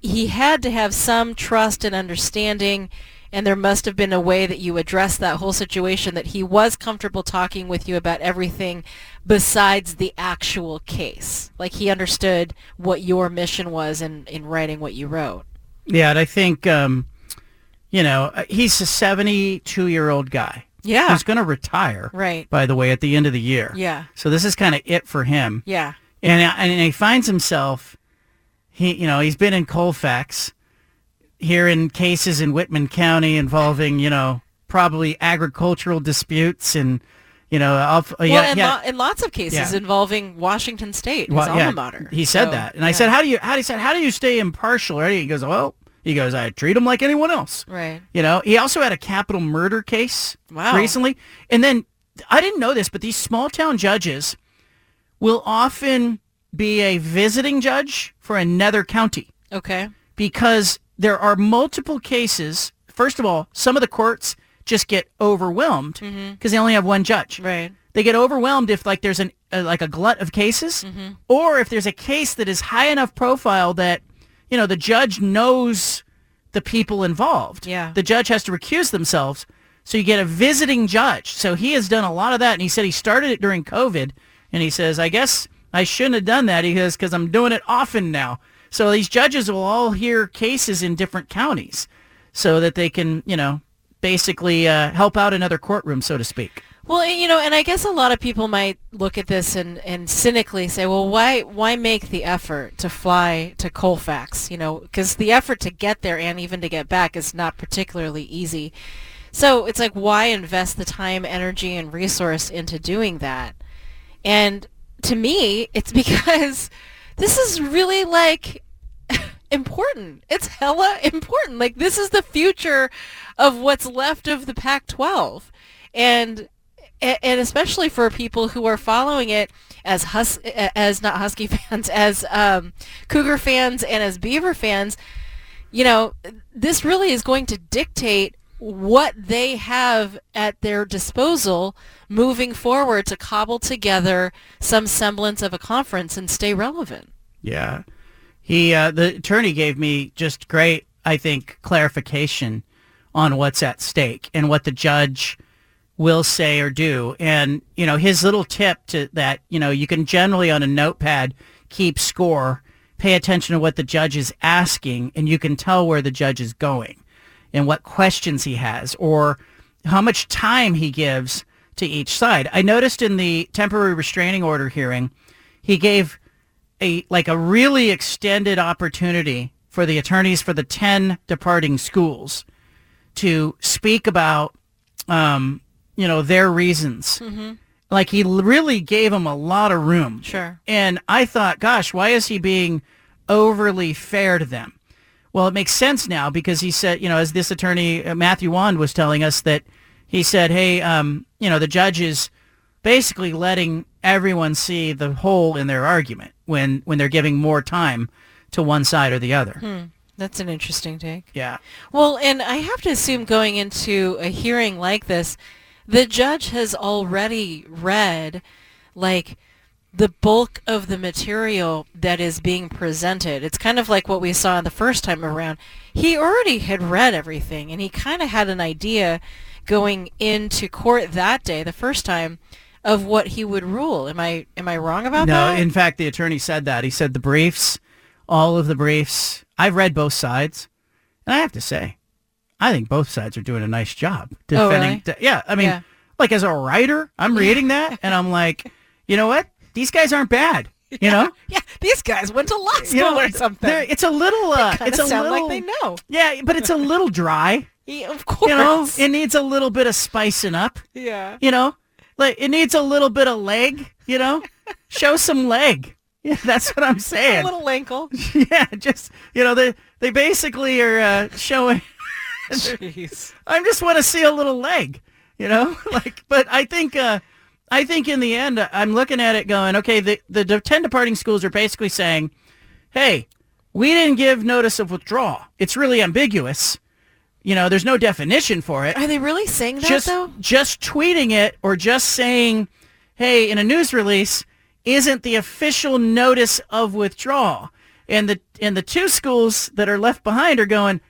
S13: he had to have some trust and understanding and there must have been a way that you addressed that whole situation that he was comfortable talking with you about everything besides the actual case. Like he understood what your mission was in, in writing what you wrote.
S2: Yeah, and I think, um, you know, uh, he's a 72-year-old guy.
S13: Yeah.
S2: He's going to retire,
S13: Right.
S2: by the way, at the end of the year.
S13: Yeah.
S2: So this is kind of it for him.
S13: Yeah.
S2: And, uh, and he finds himself, he, you know, he's been in Colfax, hearing cases in Whitman County involving, you know, probably agricultural disputes and, you know, off, uh,
S13: Well,
S2: yeah,
S13: in,
S2: yeah.
S13: lo- in lots of cases
S2: Yeah.
S13: involving Washington State, his
S2: Well,
S13: alma mater.
S2: He said
S13: So,
S2: that, and I said, "How do you?" How do you said, "How do you stay impartial?" Right? He goes, "Well," he goes, "I treat him like anyone else."
S13: Right.
S2: You know. He also had a capital murder case
S13: Wow.
S2: recently, and then I didn't know this, but these small town judges will often be a visiting judge for another county
S13: Okay.
S2: because there are multiple cases. First of all, some of the courts just get overwhelmed because
S13: Mhm.
S2: they only have one judge.
S13: Right.
S2: They get overwhelmed if like there's an uh, like a glut of cases,
S13: Mm-hmm.
S2: or if there's a case that is high enough profile that you know the judge knows the people involved.
S13: Yeah.
S2: The judge has to recuse themselves. So you get a visiting judge. So he has done a lot of that, and he said he started it during COVID, and he says, I guess I shouldn't have done that. He goes, because I'm doing it often now. So these judges will all hear cases in different counties, so that they can, you know, basically uh, help out another courtroom, so to speak.
S13: Well, you know, and I guess a lot of people might look at this and, and cynically say, well, why why make the effort to fly to Colfax? You know, because the effort to get there and even to get back is not particularly easy. So it's like, why invest the time, energy, and resource into doing that? And to me, it's because this is really like important. It's hella important. Like this is the future of what's left of the Pac-12, and and especially for people who are following it as hus as not Husky fans, as um, Cougar fans and as Beaver fans, you know, this really is going to dictate what they have at their disposal moving forward to cobble together some semblance of a conference and stay relevant.
S2: Yeah. He uh, the attorney gave me just great, I think, clarification on what's at stake and what the judge will say or do. And, you know, his little tip to that, you know, you can generally on a notepad keep score, pay attention to what the judge is asking, and you can tell where the judge is going and what questions he has or how much time he gives to each side. I noticed in the temporary restraining order hearing, he gave a like a really extended opportunity for the attorneys for the 10 departing schools to speak about um, you know their reasons
S13: Mm-hmm.
S2: like he really gave them a lot of room
S13: Sure.
S2: and i thought gosh why is he being overly fair to them well it makes sense now because he said you know as this attorney uh, matthew wand was telling us that he said hey um, you know the judge is basically letting everyone see the hole in their argument when when they're giving more time to one side or the other
S13: Hmm. That's an interesting take.
S2: yeah
S13: Well, and I have to assume going into a hearing like this, the judge has already read like the bulk of the material that is being presented. It's kind of like what we saw the first time around. He already had read everything and he kind of had an idea going into court that day, the first time, of what he would rule. Am I am I wrong about
S2: no
S13: that?
S2: No, in fact the attorney said that he said the briefs all of the briefs i've read both sides and i have to say i think both sides are doing a nice job defending.
S13: Oh,
S2: defending
S13: really?
S2: yeah i mean
S13: Yeah.
S2: like as a writer i'm reading that and i'm like you know what these guys aren't bad you know
S13: yeah, these guys went to law school
S2: You know,
S13: or something.
S2: it's a little uh, it's a
S13: sound
S2: little
S13: like they know.
S2: yeah but it's a little dry
S13: Yeah, of course.
S2: you know it needs a little bit of spicing up
S13: Yeah.
S2: you know like it needs a little bit of leg you know show some leg yeah that's what i'm saying
S13: A little ankle.
S2: yeah, just you know they they basically are uh, showing.
S13: Jeez.
S2: I just want to see a little leg, you know, like. But I think uh, I think in the end, I'm looking at it going, okay, the the ten departing schools are basically saying, hey, we didn't give notice of withdrawal. It's really ambiguous. You know, there's no definition for it.
S13: Are they really saying that
S2: just
S13: though?
S2: just tweeting it or just saying, "Hey, in a news release, isn't the official notice of withdrawal." And the and the two schools that are left behind are going,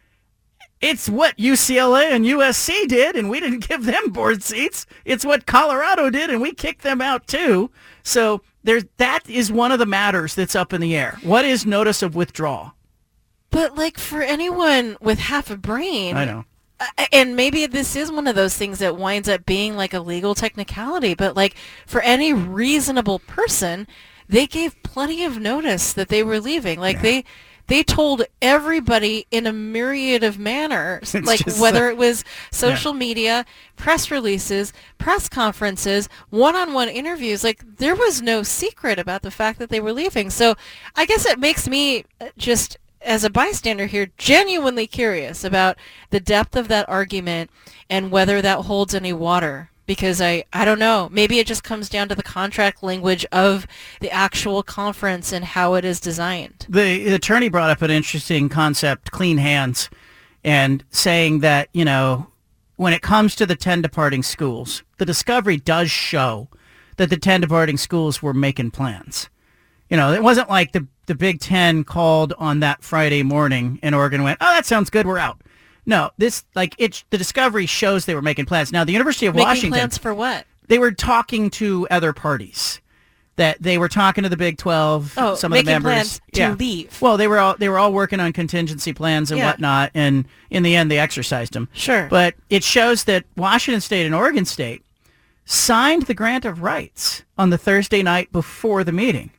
S2: "It's what UCLA and USC did, and we didn't give them board seats. It's what Colorado did, and we kicked them out too." So there's that is one of the matters that's up in the air. What is notice of withdrawal?
S13: But like for anyone with half a brain,
S2: I know.
S13: Uh, and maybe this is one of those things that winds up being like a legal technicality, but like for any reasonable person, they gave plenty of notice that they were leaving. Like yeah. they they told everybody in a myriad of manners,
S2: it's
S13: like whether
S2: like,
S13: it was social yeah. media, press releases, press conferences, one-on-one interviews, like there was no secret about the fact that they were leaving. So I guess it makes me uh, just as a bystander here, genuinely curious about the depth of that argument and whether that holds any water. Because I, I don't know. Maybe it just comes down to the contract language of the actual conference and how it is designed.
S2: The, attorney brought up an interesting concept, clean hands, and saying that, you know, when it comes to the 10 departing schools, the discovery does show that the 10 departing schools were making plans. You know, it wasn't like the the Big Ten called on that Friday morning and Oregon went, oh, that sounds good. We're out. No, this like it. The discovery shows they were making plans. Now the University of
S13: making
S2: Washington
S13: plans for what?
S2: They were talking to other parties. That they were talking to the Big Twelve.
S13: Oh,
S2: some of the members
S13: plans to
S2: yeah.
S13: leave.
S2: Well, they were all they were all working on contingency plans and
S13: Yeah.
S2: whatnot, and in the end, they exercised them.
S13: Sure.
S2: But it shows that Washington State and Oregon State signed the grant of rights on the Thursday night before the meeting.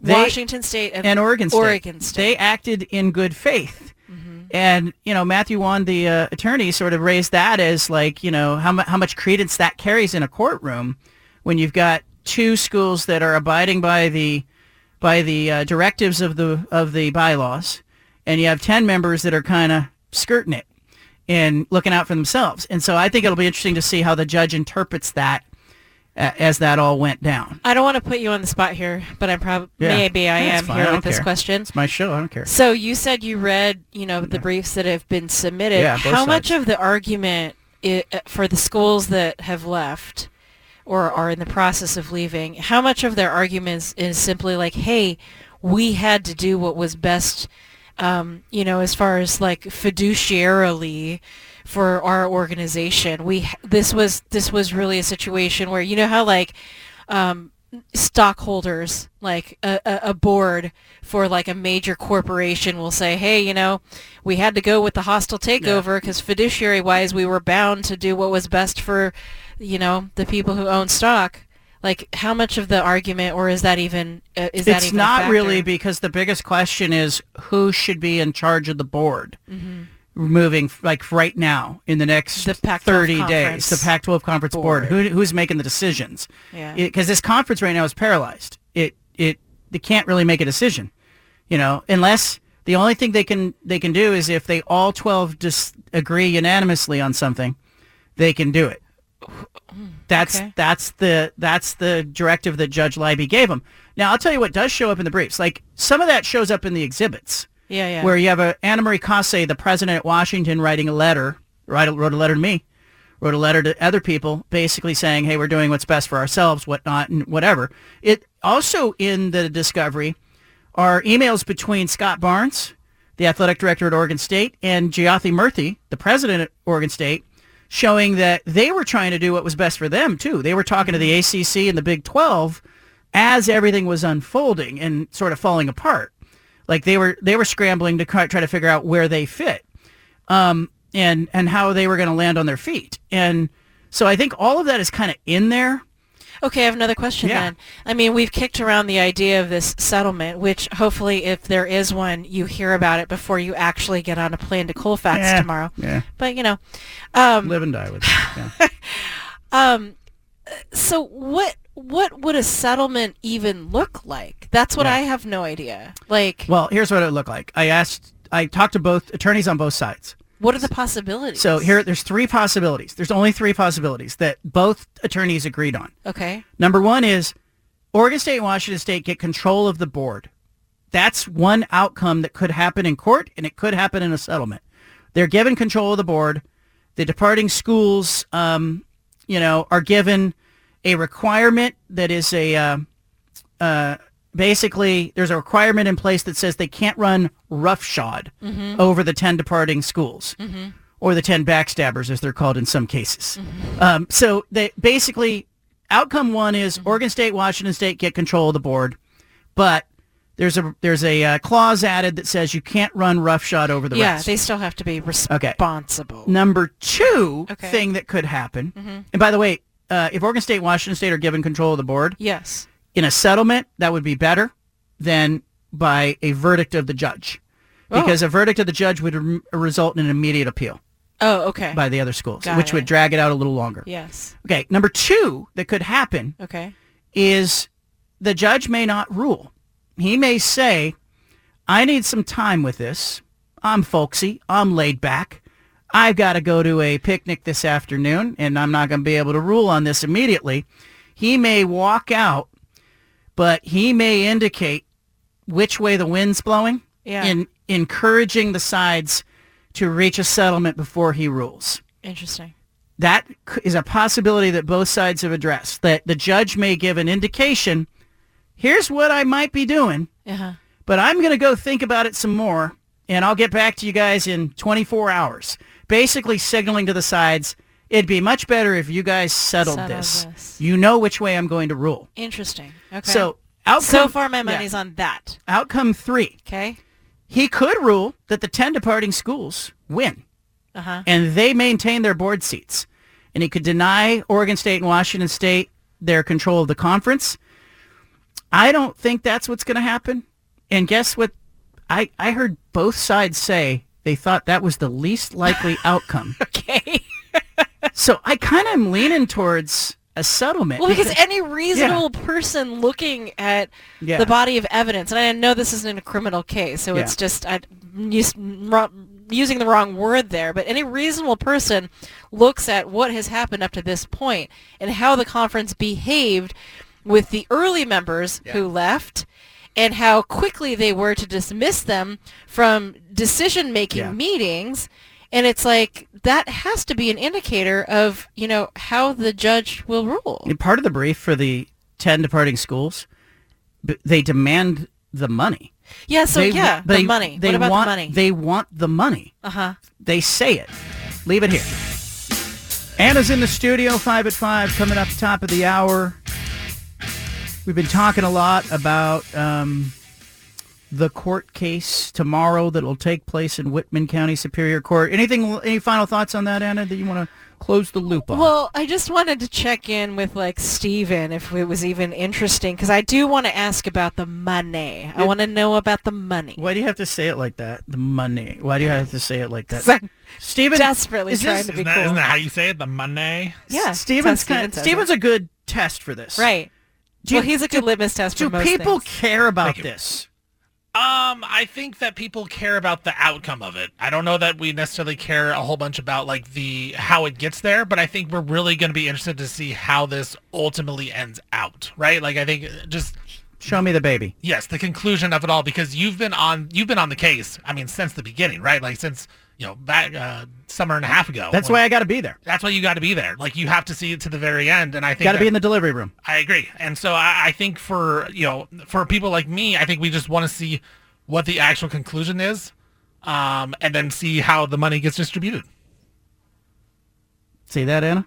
S2: They-
S13: Washington State and,
S2: and Oregon State.
S13: Oregon State.
S2: They acted in good faith. And, you know, Matthew Wand, the uh, attorney, sort of raised that as like, you know, how, mu- how much credence that carries in a courtroom when you've got two schools that are abiding by the by the uh, directives of the of the bylaws, and you have ten members that are kind of skirting it and looking out for themselves. And so I think it'll be interesting to see how the judge interprets that as that all went down.
S13: I don't want to put you on the spot here, but I'm probably
S2: Yeah.
S13: maybe I
S2: That's
S13: am
S2: fine.
S13: here
S2: I
S13: with
S2: don't
S13: this question.
S2: It's my show. I don't care.
S13: So you said you read, you know, the briefs that have been submitted.
S2: Yeah, both
S13: How much of the argument i- uh, for the schools that have left or are in the process of leaving, how much of their arguments is simply like, hey, we had to do what was best, um, you know, as far as like fiduciarily for our organization. We this was this was really a situation where you know how like um, stockholders, like a, a, board for like a major corporation will say, hey, you know, we had to go with the hostile takeover because fiduciary wise we were bound to do what was best for, you know, the people who own stock. Like how much of the argument or is that even, uh, is that
S2: it's
S13: even
S2: not really because the biggest question is who should be in charge of the board
S13: Mhm.
S2: Moving like right now in the next
S13: Pac-12
S2: 30 days the Pac-12 conference board,
S13: board.
S2: Who, who's making the decisions
S13: Yeah.
S2: because this conference right now is paralyzed it it they can't really make a decision you know unless the only thing they can they can do is if they all 12 just agree unanimously on something they can do it that's
S13: Okay.
S2: that's the that's the directive that Judge Libey gave them. Now I'll tell you what does show up in the briefs. Like some of that shows up in the exhibits.
S13: Yeah, yeah.
S2: Where you have a Ana Mari Cauce, the president at Washington, writing a letter. Write, wrote a letter to me. Wrote a letter to other people, basically saying, "Hey, we're doing what's best for ourselves, whatnot, and whatever." It also in the discovery are emails between Scott Barnes, the athletic director at Oregon State, and Jayathi Murthy, the president at Oregon State, showing that they were trying to do what was best for them too. They were talking to the ACC and the Big 12 as everything was unfolding and sort of falling apart. Like they were they were scrambling to try to figure out where they fit. Um and and how they were going to land on their feet. And so I think all of that is kind of in there.
S13: Okay, I have another question
S2: Yeah.
S13: then. I mean, we've kicked around the idea of this settlement, which hopefully, if there is one, you hear about it before you actually get on a plane to Colfax
S2: Yeah,
S13: tomorrow.
S2: yeah.
S13: But you know, um,
S2: Live and die with it. Yeah.
S13: um, so what what would a settlement even look like? That's what
S2: Yeah.
S13: I have no idea. Like,
S2: well, here's what it looked like. I asked I talked to both attorneys on both sides.
S13: what are the possibilities?
S2: So here there's three possibilities. There's only three possibilities that both attorneys agreed on.
S13: okay,
S2: Number one is Oregon State and Washington State get control of the board. That's one outcome that could happen in court and it could happen in a settlement. They're given control of the board. The departing schools, um, you know, are given a requirement that is a uh, uh, basically there's a requirement in place that says they can't run roughshod
S14: Mhm.
S2: over the 10 departing schools
S14: Mhm.
S2: or the 10 backstabbers as they're called in some cases. Um, so they basically outcome one is Oregon State, Washington State get control of the board, but there's a there's a uh, clause added that says you can't run roughshod over the
S13: yeah,
S2: rest.
S13: they still have to be responsible.
S2: Number two
S13: Okay.
S2: thing that could happen,
S13: Mhm.
S2: and by the way, uh, if Oregon State, Washington State are given control of the board,
S13: Yes.
S2: in a settlement, that would be better than by a verdict of the judge,
S13: Oh.
S2: because a verdict of the judge would rem- result in an immediate appeal
S13: Oh, okay.
S2: by the other schools,
S13: Got
S2: which
S13: it.
S2: would drag it out a little longer.
S13: Yes.
S2: Okay, number two that could happen
S13: Okay.
S2: is the judge may not rule. He may say, I need some time with this. I'm folksy. I'm laid back. I've got to go to a picnic this afternoon, and I'm not going to be able to rule on this immediately. He may walk out, but he may indicate which way the wind's blowing
S13: Yeah.
S2: in encouraging the sides to reach a settlement before he rules
S13: Interesting.
S2: That is a possibility that both sides have addressed. That the judge may give an indication, here's what I might be doing,
S13: Uh-huh.
S2: but I'm going to go think about it some more, and I'll get back to you guys in 24 hours. Basically signaling to the sides, it'd be much better if you guys settled
S13: Settle
S2: this.
S13: this.
S2: You know which way I'm going to rule.
S13: Interesting. Okay.
S2: So outcome,
S13: so far, my
S2: yeah.
S13: money's on that.
S2: Outcome three.
S13: Okay.
S2: He could rule that the 10 departing schools win
S13: Uh huh.
S2: and they maintain their board seats. And he could deny Oregon State and Washington State their control of the conference. I don't think that's what's going to happen. And guess what? I, I heard both sides say they thought that was the least likely outcome.
S13: okay.
S2: so I kind of am leaning towards a settlement.
S13: Well, because any reasonable
S2: Yeah.
S13: person looking at
S2: Yeah.
S13: the body of evidence, and I know this isn't a criminal case, so it's just I, using the wrong word there, but any reasonable person looks at what has happened up to this point and how the conference behaved with the early members who left and how quickly they were to dismiss them from decision-making
S2: Yeah.
S13: meetings and it's like that has to be an indicator of you know how the judge will rule
S2: And part of the brief for the 10 departing schools, they demand the money.
S13: Yeah, so
S2: They-
S13: yeah, the
S2: they-
S13: money.
S2: They
S13: What about the money?
S2: They want the money.
S13: uh-huh
S2: They say it. Leave it here. Anna's in the studio, 5 at 5, coming up top of the hour. We've been talking a lot about um, the court case tomorrow that will take place in Whitman County Superior Court. Anything? Any final thoughts on that, Anna, that you want to close the loop on?
S13: well i just wanted to check in with like steven if it was even interesting because i do want to ask about the money i want to know about the money
S2: Why do you have to say it like that? The money. Why do you have to say it like that?
S13: I'm
S2: Steven,
S13: desperately
S2: is
S13: trying
S2: this-
S13: to be
S9: Isn't that,
S13: cool
S9: isn't that how you say it? The money?
S13: yeah
S2: Steven's,
S13: that's
S2: kind
S13: Steven
S2: Steven's
S13: it.
S2: a good test for this.
S13: right
S2: Do
S13: well
S2: you-
S13: he's a good litmus test
S2: Do
S13: for most
S2: people
S13: things.
S2: care about this?
S9: Um, I think that people care about the outcome of it. I don't know that we necessarily care a whole bunch about like the how it gets there, but I think we're really going to be interested to see how this ultimately ends out, right? Like I think just
S2: Show me the baby.
S9: yes, the conclusion of it all because you've been on you've been on the case. I mean, since the beginning, right? Like since you know back uh, summer and a half ago.
S2: That's
S9: when-
S2: why I got to be there.
S9: That's why you got to be there. Like you have to see it to the very end, and I think
S2: Got to be in the delivery room.
S9: I agree. And so I, I think for you know for people like me, I think we just want to see what the actual conclusion is, um, and then see how the money gets distributed.
S2: See that, Anna?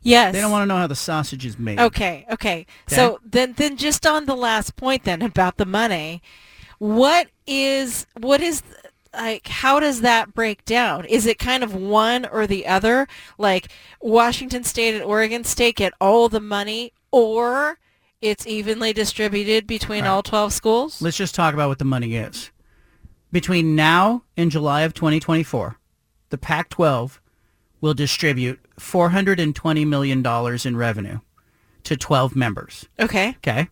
S13: yes
S2: They don't want to know how the sausage is made.
S13: Okay, okay. So then then just on the last point then about the money, what is what is like how does that break down? Is it kind of one or the other? Like Washington State and Oregon State get all the money or it's evenly distributed between
S2: All right.
S13: all 12 schools?
S2: Let's just talk about what the money is. Between now and July of 2024, the Pac-12 will distribute 420 million dollars in revenue to 12 members.
S13: Okay.
S2: Okay.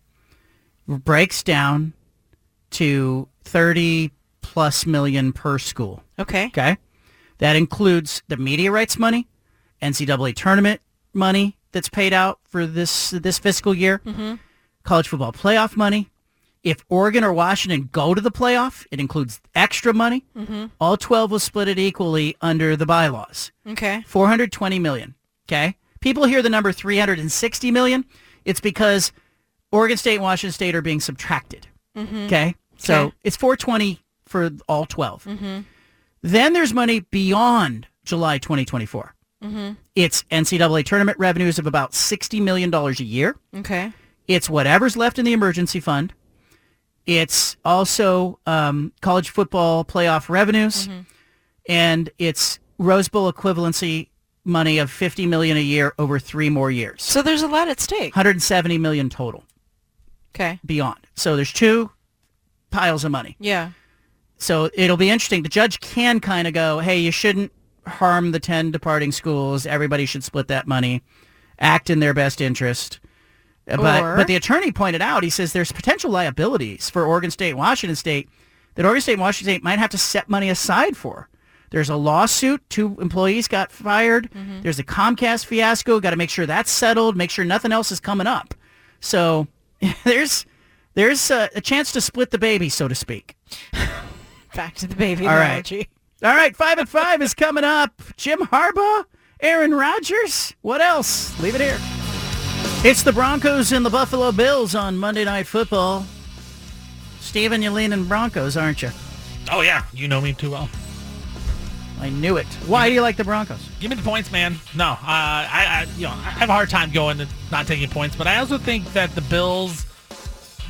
S2: Breaks down to 30 plus million per school.
S13: Okay.
S2: Okay. That includes the media rights money, NCAA tournament money that's paid out for this this fiscal year,
S13: Mhm.
S2: college football playoff money. If Oregon or Washington go to the playoff, it includes extra money.
S13: Mhm.
S2: All 12 will split it equally under the bylaws.
S13: Okay.
S2: 420 million. Okay. People hear the number 360 million. It's because Oregon State and Washington State are being subtracted.
S13: Mhm.
S2: Okay. So
S13: Okay.
S2: it's 420 for all 12.
S13: Mhm.
S2: Then there's money beyond July 2024.
S13: Mhm.
S2: It's NCAA tournament revenues of about $60 million a year.
S13: Okay.
S2: It's whatever's left in the emergency fund. It's also um, college football playoff revenues,
S13: Mm-hmm.
S2: and it's Rose Bowl equivalency money of 50 million a year over three more years.
S13: So there's a lot at stake.
S2: 170 million total
S13: Okay.
S2: beyond. So there's two piles of money.
S13: Yeah.
S2: So it'll be interesting. The judge can kind of go, hey, you shouldn't harm the 10 departing schools. Everybody should split that money, act in their best interest. Uh, But,
S13: Or-
S2: but the attorney pointed out, he says there's potential liabilities for Oregon State and Washington State that Oregon State and Washington State might have to set money aside for. There's a lawsuit. Two employees got fired. There's a Comcast fiasco. Got to make sure that's settled. Make sure nothing else is coming up. So there's there's a, a chance to split the baby, so to speak.
S13: Back to the baby
S2: All right.
S13: analogy.
S2: All right, five at five is coming up. Jim Harbaugh, Aaron Rodgers. What else? Leave it here. It's the Broncos and the Buffalo Bills on Monday Night Football. Steven, you're leaning Broncos, aren't you?
S9: Oh yeah, you know me too well.
S2: I knew it. Why do you like the Broncos?
S9: Give me the points, man. No, uh, I, I, you know, I have a hard time going and not taking points, but I also think that the Bills,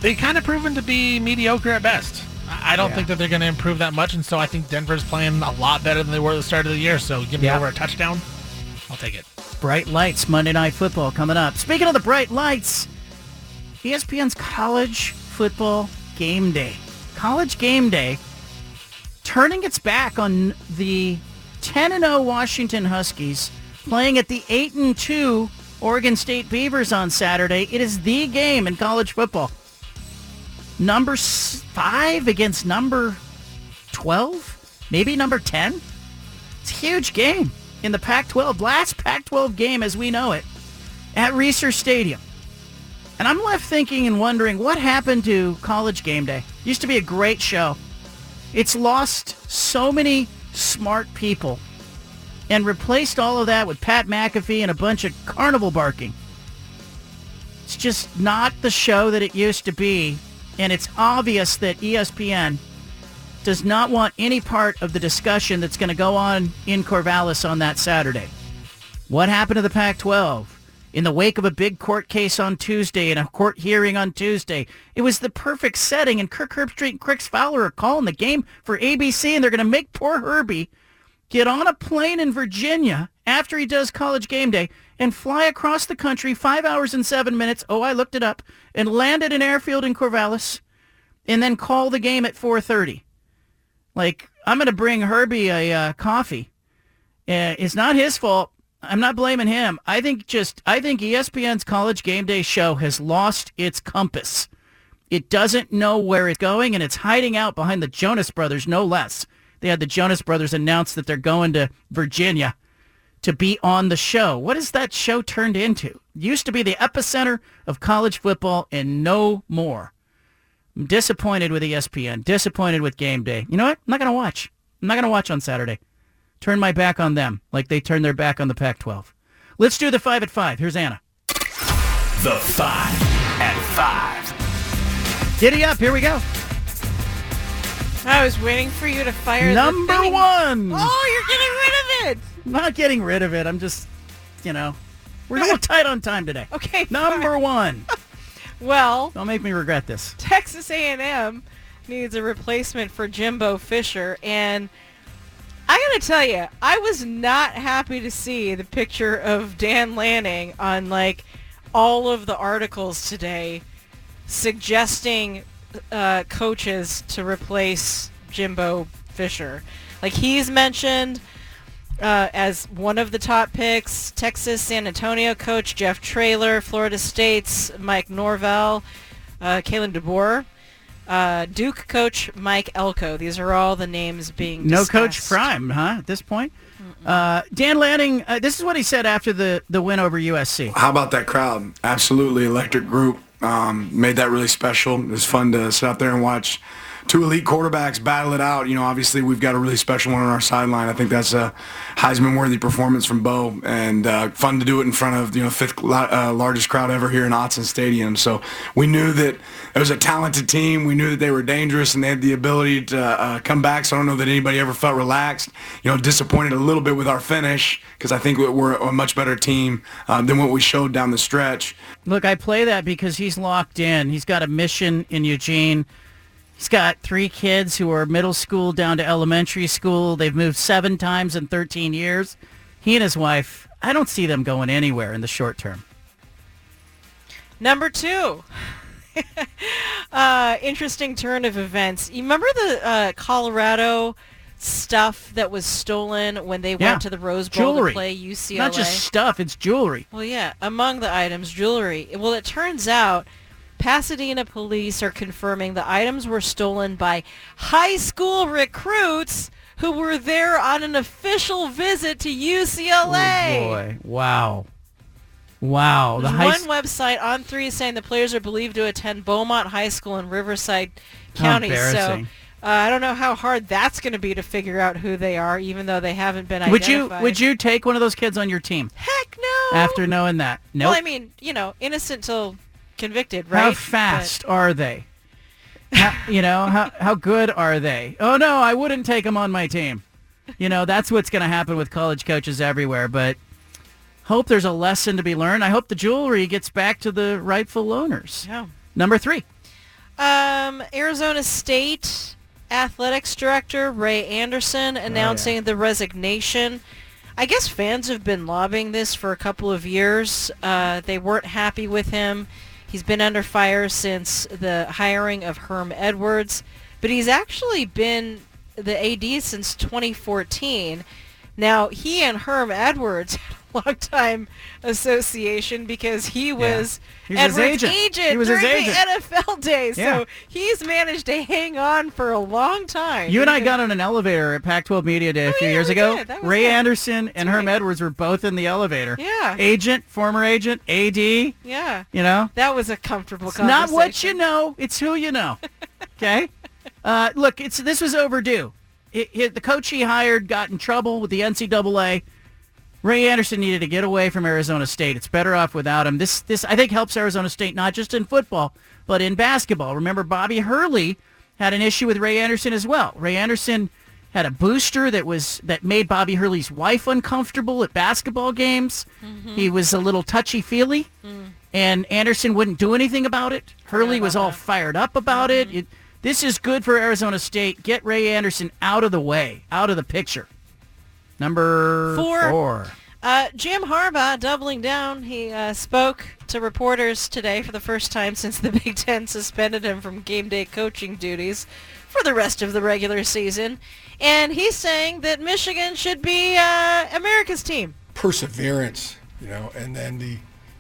S9: they kind of proven to be mediocre at best. I don't
S2: Yeah.
S9: think that they're going to improve that much, and so I think Denver's playing a lot better than they were at the start of the year. So give me
S2: Yeah.
S9: over a touchdown. I'll take it.
S2: Bright Lights Monday Night Football coming up. Speaking of the bright lights, ESPN's College Football Game Day. College Game Day turning its back on the 10 and 0 Washington Huskies playing at the 8 and 2 Oregon State Beavers on Saturday. It is the game in college football. Number 5 against number 12, maybe number 10. It's a huge game in the Pac-12, last Pac-12 game as we know it, at Reser Stadium. And I'm left thinking and wondering what happened to College Game Day. Used to be a great show. It's lost so many smart people and replaced all of that with Pat McAfee and a bunch of carnival barking. It's just not the show that it used to be, and it's obvious that ESPN does not want any part of the discussion that's going to go on in Corvallis on that Saturday. What happened to the Pac-12? In the wake of a big court case on Tuesday and a court hearing on Tuesday, it was the perfect setting, and Kirk Herbstreit and Chris Fowler are calling the game for ABC, and they're going to make poor Herbie get on a plane in Virginia after he does college game day and fly across the country five hours and seven minutes. Oh, I looked it up and land at an airfield in Corvallis and then call the game at 4.30. Like, I'm going to bring Herbie a uh, coffee. Uh, it's not his fault. I'm not blaming him. I think just, I think ESPN's college game day show has lost its compass. It doesn't know where it's going, and it's hiding out behind the Jonas Brothers, no less. They had the Jonas Brothers announce that they're going to Virginia to be on the show. What has that show turned into? It used to be the epicenter of college football, and no more. I'm disappointed with ESPN. Disappointed with Game Day. You know what? I'm not going to watch. I'm not going to watch on Saturday. Turn my back on them like they turned their back on the Pac-12. Let's do the five at five. Here's Anna.
S4: The five at five.
S2: Giddy up. Here we go.
S13: I was waiting for you to fire
S2: Number
S13: the thing.
S2: one.
S13: Oh, you're getting rid of it.
S2: Not getting rid of it. I'm just, you know, we're a little tight on time today.
S13: Okay.
S2: Number one.
S13: Well,
S2: Don't make me regret this.
S13: Texas A&M needs a replacement for Jimbo Fisher, and I gotta tell you, I was not happy to see the picture of Dan Lanning on like all of the articles today suggesting uh, coaches to replace Jimbo Fisher. Like he's mentioned uh, as one of the top picks. Texas San Antonio coach Jeff Traylor, Florida State's Mike Norvell, uh, Kalen DeBoer, uh, Duke coach Mike Elko. These are all the names being
S2: No. Coach Prime, huh? At this point, uh, Dan Lanning. Uh, this is what he said after the the win over USC.
S14: How about that crowd? Absolutely electric group. Um, made that really special. It was fun to sit out there and watch two elite quarterbacks battle it out. You know, obviously we've got a really special one on our sideline. I think that's a Heisman-worthy performance from Bo, and uh, fun to do it in front of you know fifth uh, largest crowd ever here in Autzen Stadium. So we knew that it was a talented team. We knew that they were dangerous and they had the ability to uh, come back. So I don't know that anybody ever felt relaxed. You know, disappointed a little bit with our finish because I think we're a much better team uh, than what we showed down the stretch.
S2: Look, I play that because he's locked in. He's got a mission in Eugene. He's got three kids who are middle school down to elementary school. They've moved seven times in 13 years. He and his wife, I don't see them going anywhere in the short term.
S13: Number two. uh, interesting turn of events. You remember the uh, Colorado stuff that was stolen when they
S2: Yeah.
S13: went to the Rose Bowl
S2: Jewelry.
S13: to play UCLA?
S2: Not just stuff, it's jewelry.
S13: Well, yeah, among the items, jewelry. Well, it turns out Pasadena police are confirming the items were stolen by high school recruits who were there on an official visit to UCLA.
S2: Oh, boy. Wow. Wow. The
S13: one website on three is saying the players are believed to attend Beaumont High School in Riverside County. So uh, I don't know how hard that's going to be to figure out who they are, even though they haven't been
S2: would you
S13: identified.
S2: would you take one of those kids on your team?
S13: Heck no.
S2: After knowing that, nope.
S13: Well, I mean, you know, innocent till convicted, right?
S2: How
S13: But-
S2: fast are they? How, you know, how how good are they? Oh no, I wouldn't take them on my team. You know, that's what's going to happen with college coaches everywhere. But hope there's a lesson to be learned. I hope the jewelry gets back to the rightful owners.
S13: Yeah.
S2: Number three.
S13: Um, Arizona State athletics director Ray Anderson announcing the resignation. I guess fans have been lobbying this for a couple of years. Uh, they weren't happy with him. He's been under fire since the hiring of Herm Edwards, but he's actually been the AD since 2014. Now, he and Herm Edwards had a long time association because he was
S2: He was
S13: Edwards'
S2: agent. He was his
S13: during
S2: agent.
S13: the NFL days.
S2: Yeah.
S13: So he's managed to hang on for a long time.
S2: You and I got on an elevator at Pac-12 Media Day a few years
S13: Oh,
S2: ago.
S13: did. That was
S2: Ray
S13: it.
S2: Anderson and Herm Edwards were both in the elevator.
S13: Yeah.
S2: Agent, former agent, AD.
S13: Yeah.
S2: You know?
S13: That was a comfortable
S2: It's not what you know, it's who you know. Okay? uh, look, it's this was overdue. It, it- the coach he hired got in trouble with the NCAA. Ray Anderson needed to get away from Arizona State. It's better off without him. This, this I think, helps Arizona State not just in football, but in basketball. Remember, Bobby Hurley had an issue with Ray Anderson as well. Ray Anderson had a booster that was that made Bobby Hurley's wife uncomfortable at basketball games. He was a little touchy feely, and Anderson wouldn't do anything about it. Hurley was all fired up about it. it. This is good for Arizona State. Get Ray Anderson out of the way, out of the picture. Number
S13: Four.
S2: four.
S13: Uh, Jim Harbaugh doubling down. He uh, spoke to reporters today for the first time since the Big Ten suspended him from game day coaching duties for the rest of the regular season. And he's saying that Michigan should be uh, America's team.
S15: perseverance, you know, and then the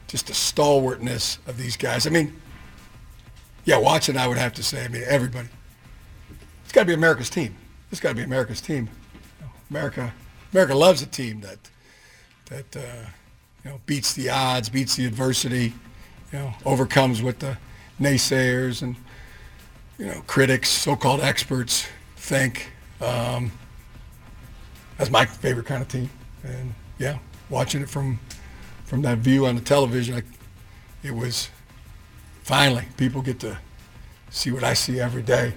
S15: just the stalwartness of these guys. I mean, yeah, watching, I would have to say, I mean, everybody. It's got to be America's team. It's got to be America's team. America, America loves a team that that uh, you know beats the odds, beats the adversity, you know, overcomes what the naysayers and you know critics, so-called experts think. Um, that's my favorite kind of team, and yeah, watching it from from that view on the television, I, it was finally people get to see what I see every day,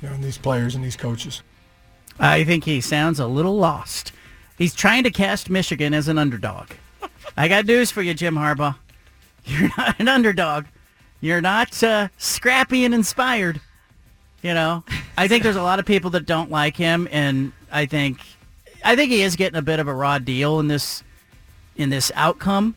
S15: you know, in these players and these coaches.
S2: I think he sounds a little lost. He's trying to cast Michigan as an underdog. I got news for you, Jim Harbaugh. You're not an underdog. You're not uh, scrappy and inspired. You know, I think there's a lot of people that don't like him, and I think, I think he is getting a bit of a raw deal in this, in this outcome.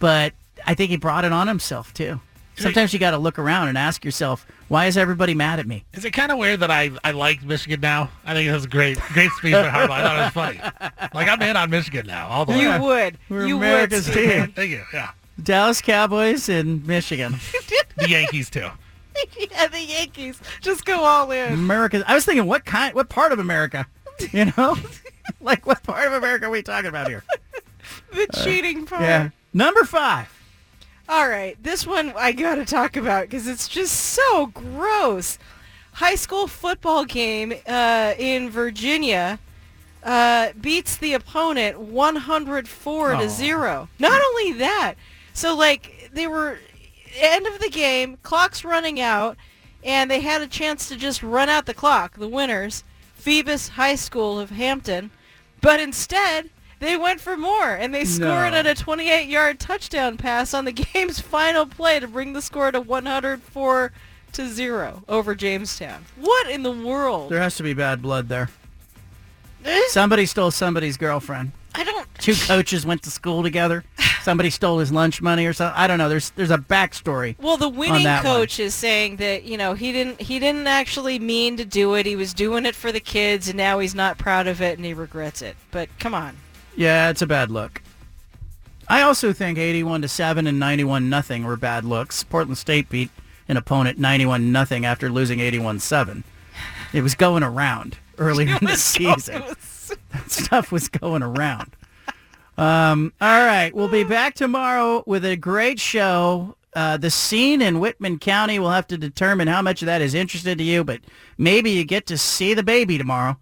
S2: But I think he brought it on himself too. Sometimes you got to look around and ask yourself, why is everybody mad at me?
S9: Is it kind of weird that I I like Michigan now? I think it was a great great speech by Harbaugh. I thought it was funny. Like I'm in on Michigan now. All the way.
S13: You would.
S2: We're
S13: you
S2: America's
S13: would.
S2: team.
S9: Thank you. Yeah.
S2: Dallas Cowboys and Michigan.
S9: The Yankees too.
S13: yeah, the Yankees. Just go all in.
S2: America. I was thinking, what kind, what part of America? You know, like what part of America are we talking about here?
S13: The cheating part.
S2: Yeah. Number five.
S13: All right, this one I got to talk about because it's just so gross. High school football game uh, in Virginia uh, beats the opponent 104
S16: Oh.
S13: to zero. Not only that, so like they were end of the game, clock's running out, and they had a chance to just run out the clock. The winners, Phoebus High School of Hampton, but instead they went for more and they scored
S2: No.
S13: at a 28-yard touchdown pass on the game's final play to bring the score to 104 to zero over Jamestown. What in the world?
S2: There has to be bad blood there. Eh? Somebody stole somebody's girlfriend.
S13: I don't.
S2: Two coaches went to school together. Somebody stole his lunch money or something. I don't know. There's there's a backstory.
S13: Well, the
S2: on
S13: winning
S2: that one.
S13: coach is saying that you know he didn't he didn't actually mean to do it. He was doing it for the kids, and now he's not proud of it and he regrets it. But come on,
S2: Yeah, it's a bad look. I also think 81 to 7 and 91 nothing were bad looks. Portland State beat an opponent 91 nothing after losing 81-7. It was going around earlier in the season. that stuff was going around. Um, all right, we'll be back tomorrow with a great show. Uh, the scene in Whitman County will have to determine how much of that is interested to you, but maybe you get to see the baby tomorrow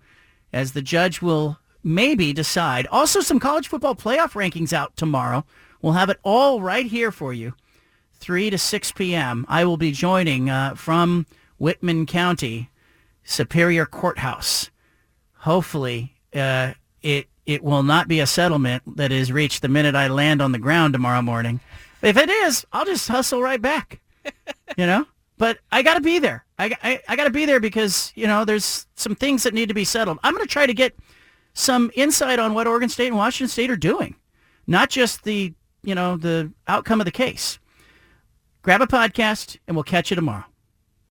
S2: as the judge will maybe decide. Also, some college football playoff rankings out tomorrow. We'll have it all right here for you, 3 to 6 p.m. I will be joining uh, from Whitman County, Superior Courthouse. Hopefully, uh, it it will not be a settlement that is reached the minute I land on the ground tomorrow morning. If it is, I'll just hustle right back. you know, but I got to be there. I, I, I got to be there because you know there's some things that need to be settled. I'm going to try to get some insight on what Oregon State and Washington State are doing, not just the you know the outcome of the case. Grab a podcast and we'll catch you tomorrow.